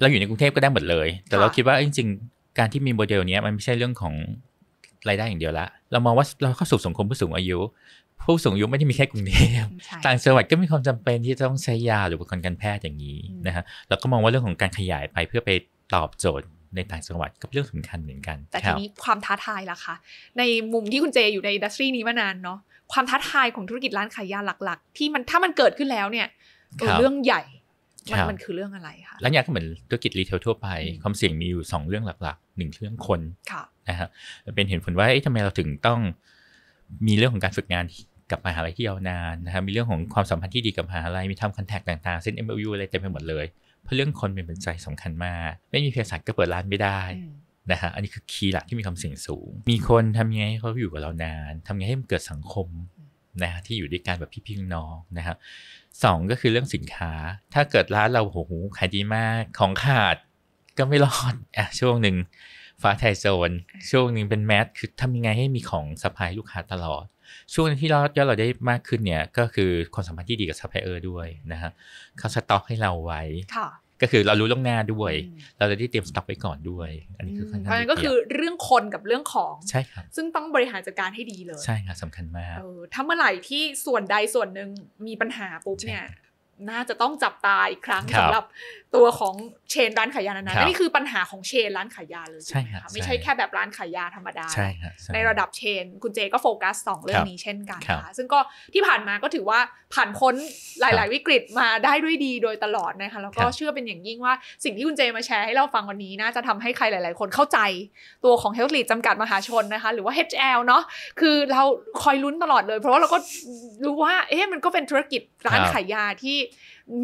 เราอยู่ในกรุงเทพก็ได้หมดเลย แต่ค่ะเราคิดว่าเอ้ยจริง ๆ การที่มีโมเดลเนี้ยมันไม่ใช่เรื่องของรายได้อย่างเดียวละ เรามองว่าเราเข้าสู่สังคมผู้สูงอายุ ผู้สูงอายุไม่ได้มีแค่กรุงเทพใช่ต่างจังหวัดก็มีความจำเป็นที่จะต้องใช้ยาหรืออุปกรณ์การแพทย์อย่างนี้อืมนะฮะเราก็มองว่าเรื่องของการขยายไปเพื่อไปตอบโจทย์ในต่างจังหวัดก็เป็นเรื่องสำคัญเหมือนกัน แต่คทีรับนี้ความท้าทายล่ะคะ ในมุมที่คุณเจอยู่ในอินดัสทรีนี้มานานเนาะ ความท้าทายของธุรกิจร้านขายยาหลัก ๆ ที่มันถ้ามันเกิดขึ้นแล้วเนี่ยเออครับเรื่องใหญ่มันครับมันคือเรื่องอะไรคะร้านยาก็เหมือนธุรกิจ retail ทั่วไปอืมความเสี่ยงมีอยู่สองเรื่องหลักๆหนึ่งเรื่องคนค่ะนะฮะเป็นเหตุผลว่าเอ๊ะทำไมเราถึงต้องมีเรื่องของการฝึกงานกับมหาลัยที่ยาวนานนะฮะมีเรื่องของความสัมพันธ์ที่ดีกับมหาลัยมีทำ contract ต่างๆ เซ็น MOU อะไรเต็มไปหมดเลย เพราะเรื่องคนเป็นปัจจัยสำคัญมาก ไม่มีเภสัชก็เปิดร้านไม่ได้อืม นะฮะอันนี้คือ key หลักที่มีความเสี่ยงสูง มีคนทำยังไงให้เขาอยู่กับเรานานทำยังไงให้มันเกิดสังคมนะฮะที่อยู่ด้วยกันแบบพี่ๆน้องนะฮะสองก็คือเรื่องสินค้า ถ้าเกิดร้านเราโอ้โหขายดีมากของขาดก็ไม่รอดอะช่วงหนึ่งฟ้าทะลายโจร ช่วงหนึ่งเป็นแมสคือทำยังไงให้มีของ supply ลูกค้าตลอด ช่วงที่เรายอดเราได้มากขึ้นเนี่ยก็คือความสัมพันธ์ที่ดีกับซัพพลายเออร์ด้วยนะฮะเขาสต็อกให้เราไว้ค่ะ ก็คือเรารู้ล่วงหน้าด้วยอืมเราจะได้เตรียมสต็อกไว้ก่อนด้วย อันนี้คือค่อนเพข้างราะฉะนั้นก็คือเรื่องคนกับเรื่องของใช่ครับซึ่งต้องบริหารจัดการให้ดีเลย ใช่ครับสำคัญมากเออถ้าเมื่อไหร่ที่ส่วนใดส่วนหนึ่งมีปัญหาปุ๊บใช่เนี่ย น่าจะต้องจับตาอีกครั้งครับสำหรับตัวของเชนร้านขายยานั้นครัๆบอันนี้คือปัญหาของเชนร้านขายยาเลยใช่ไหมครับคะไม่ใช่ใช่แค่แบบร้านขายยาธรรมดาใช่ครับช่ในระดับเชน คุณเจก็โฟกัสสองเรื่อคงรับนี้เช่นกันครับนะคะซึ่งก็ที่ผ่านมาก็ถือว่าผ่านพ้นหลาย ๆ วิกฤตมาได้ด้วยดีโดยตลอดนะคะแล้วก็ครับเชื่อเป็นอย่างยิ่งว่าสิ่งที่คุณเจมาแชร์ให้เราฟังวันนี้น่าจะทำให้ใครหลาย ๆ คนเข้าใจตัวของ Health Lead จำกัดมหาชนนะคะหรือว่า HL เนาะคือเราคอยลุ้นตลอดเลย เพราะว่าเราก็รู้ว่าเอ๊ะมันก็เป็นธุรกิจร้านครับขายยาที่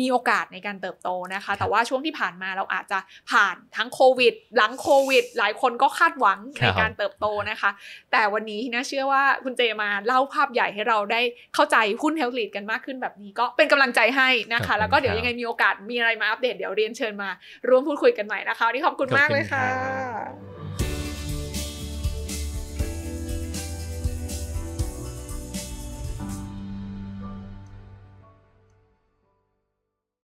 มีโอกาสในการเติบโตนะคะ แต่ว่าช่วงที่ผ่านมาเราอาจจะผ่านทั้งโควิด หลังโควิด หลายคนก็คาดหวังครัในบการเติบโตนะคะ แต่วันนี้นะเชื่อว่าคุณเจมาเล่าภาพใหญ่ให้เราได้เข้าใจหุ้นเฮลท์ลีดกันมากขึ้นแบบนี้ก็เป็นกำลังใจให้นะคะ แล้วก็เดี๋ยวยังไงมีโอกาสมีอะไรมาอัปเดตเดี๋ยวเรียนเชิญมาร่วมพูดคุยกันใหม่นะคะวันนี้ขอบคุณมากเลยค่ะ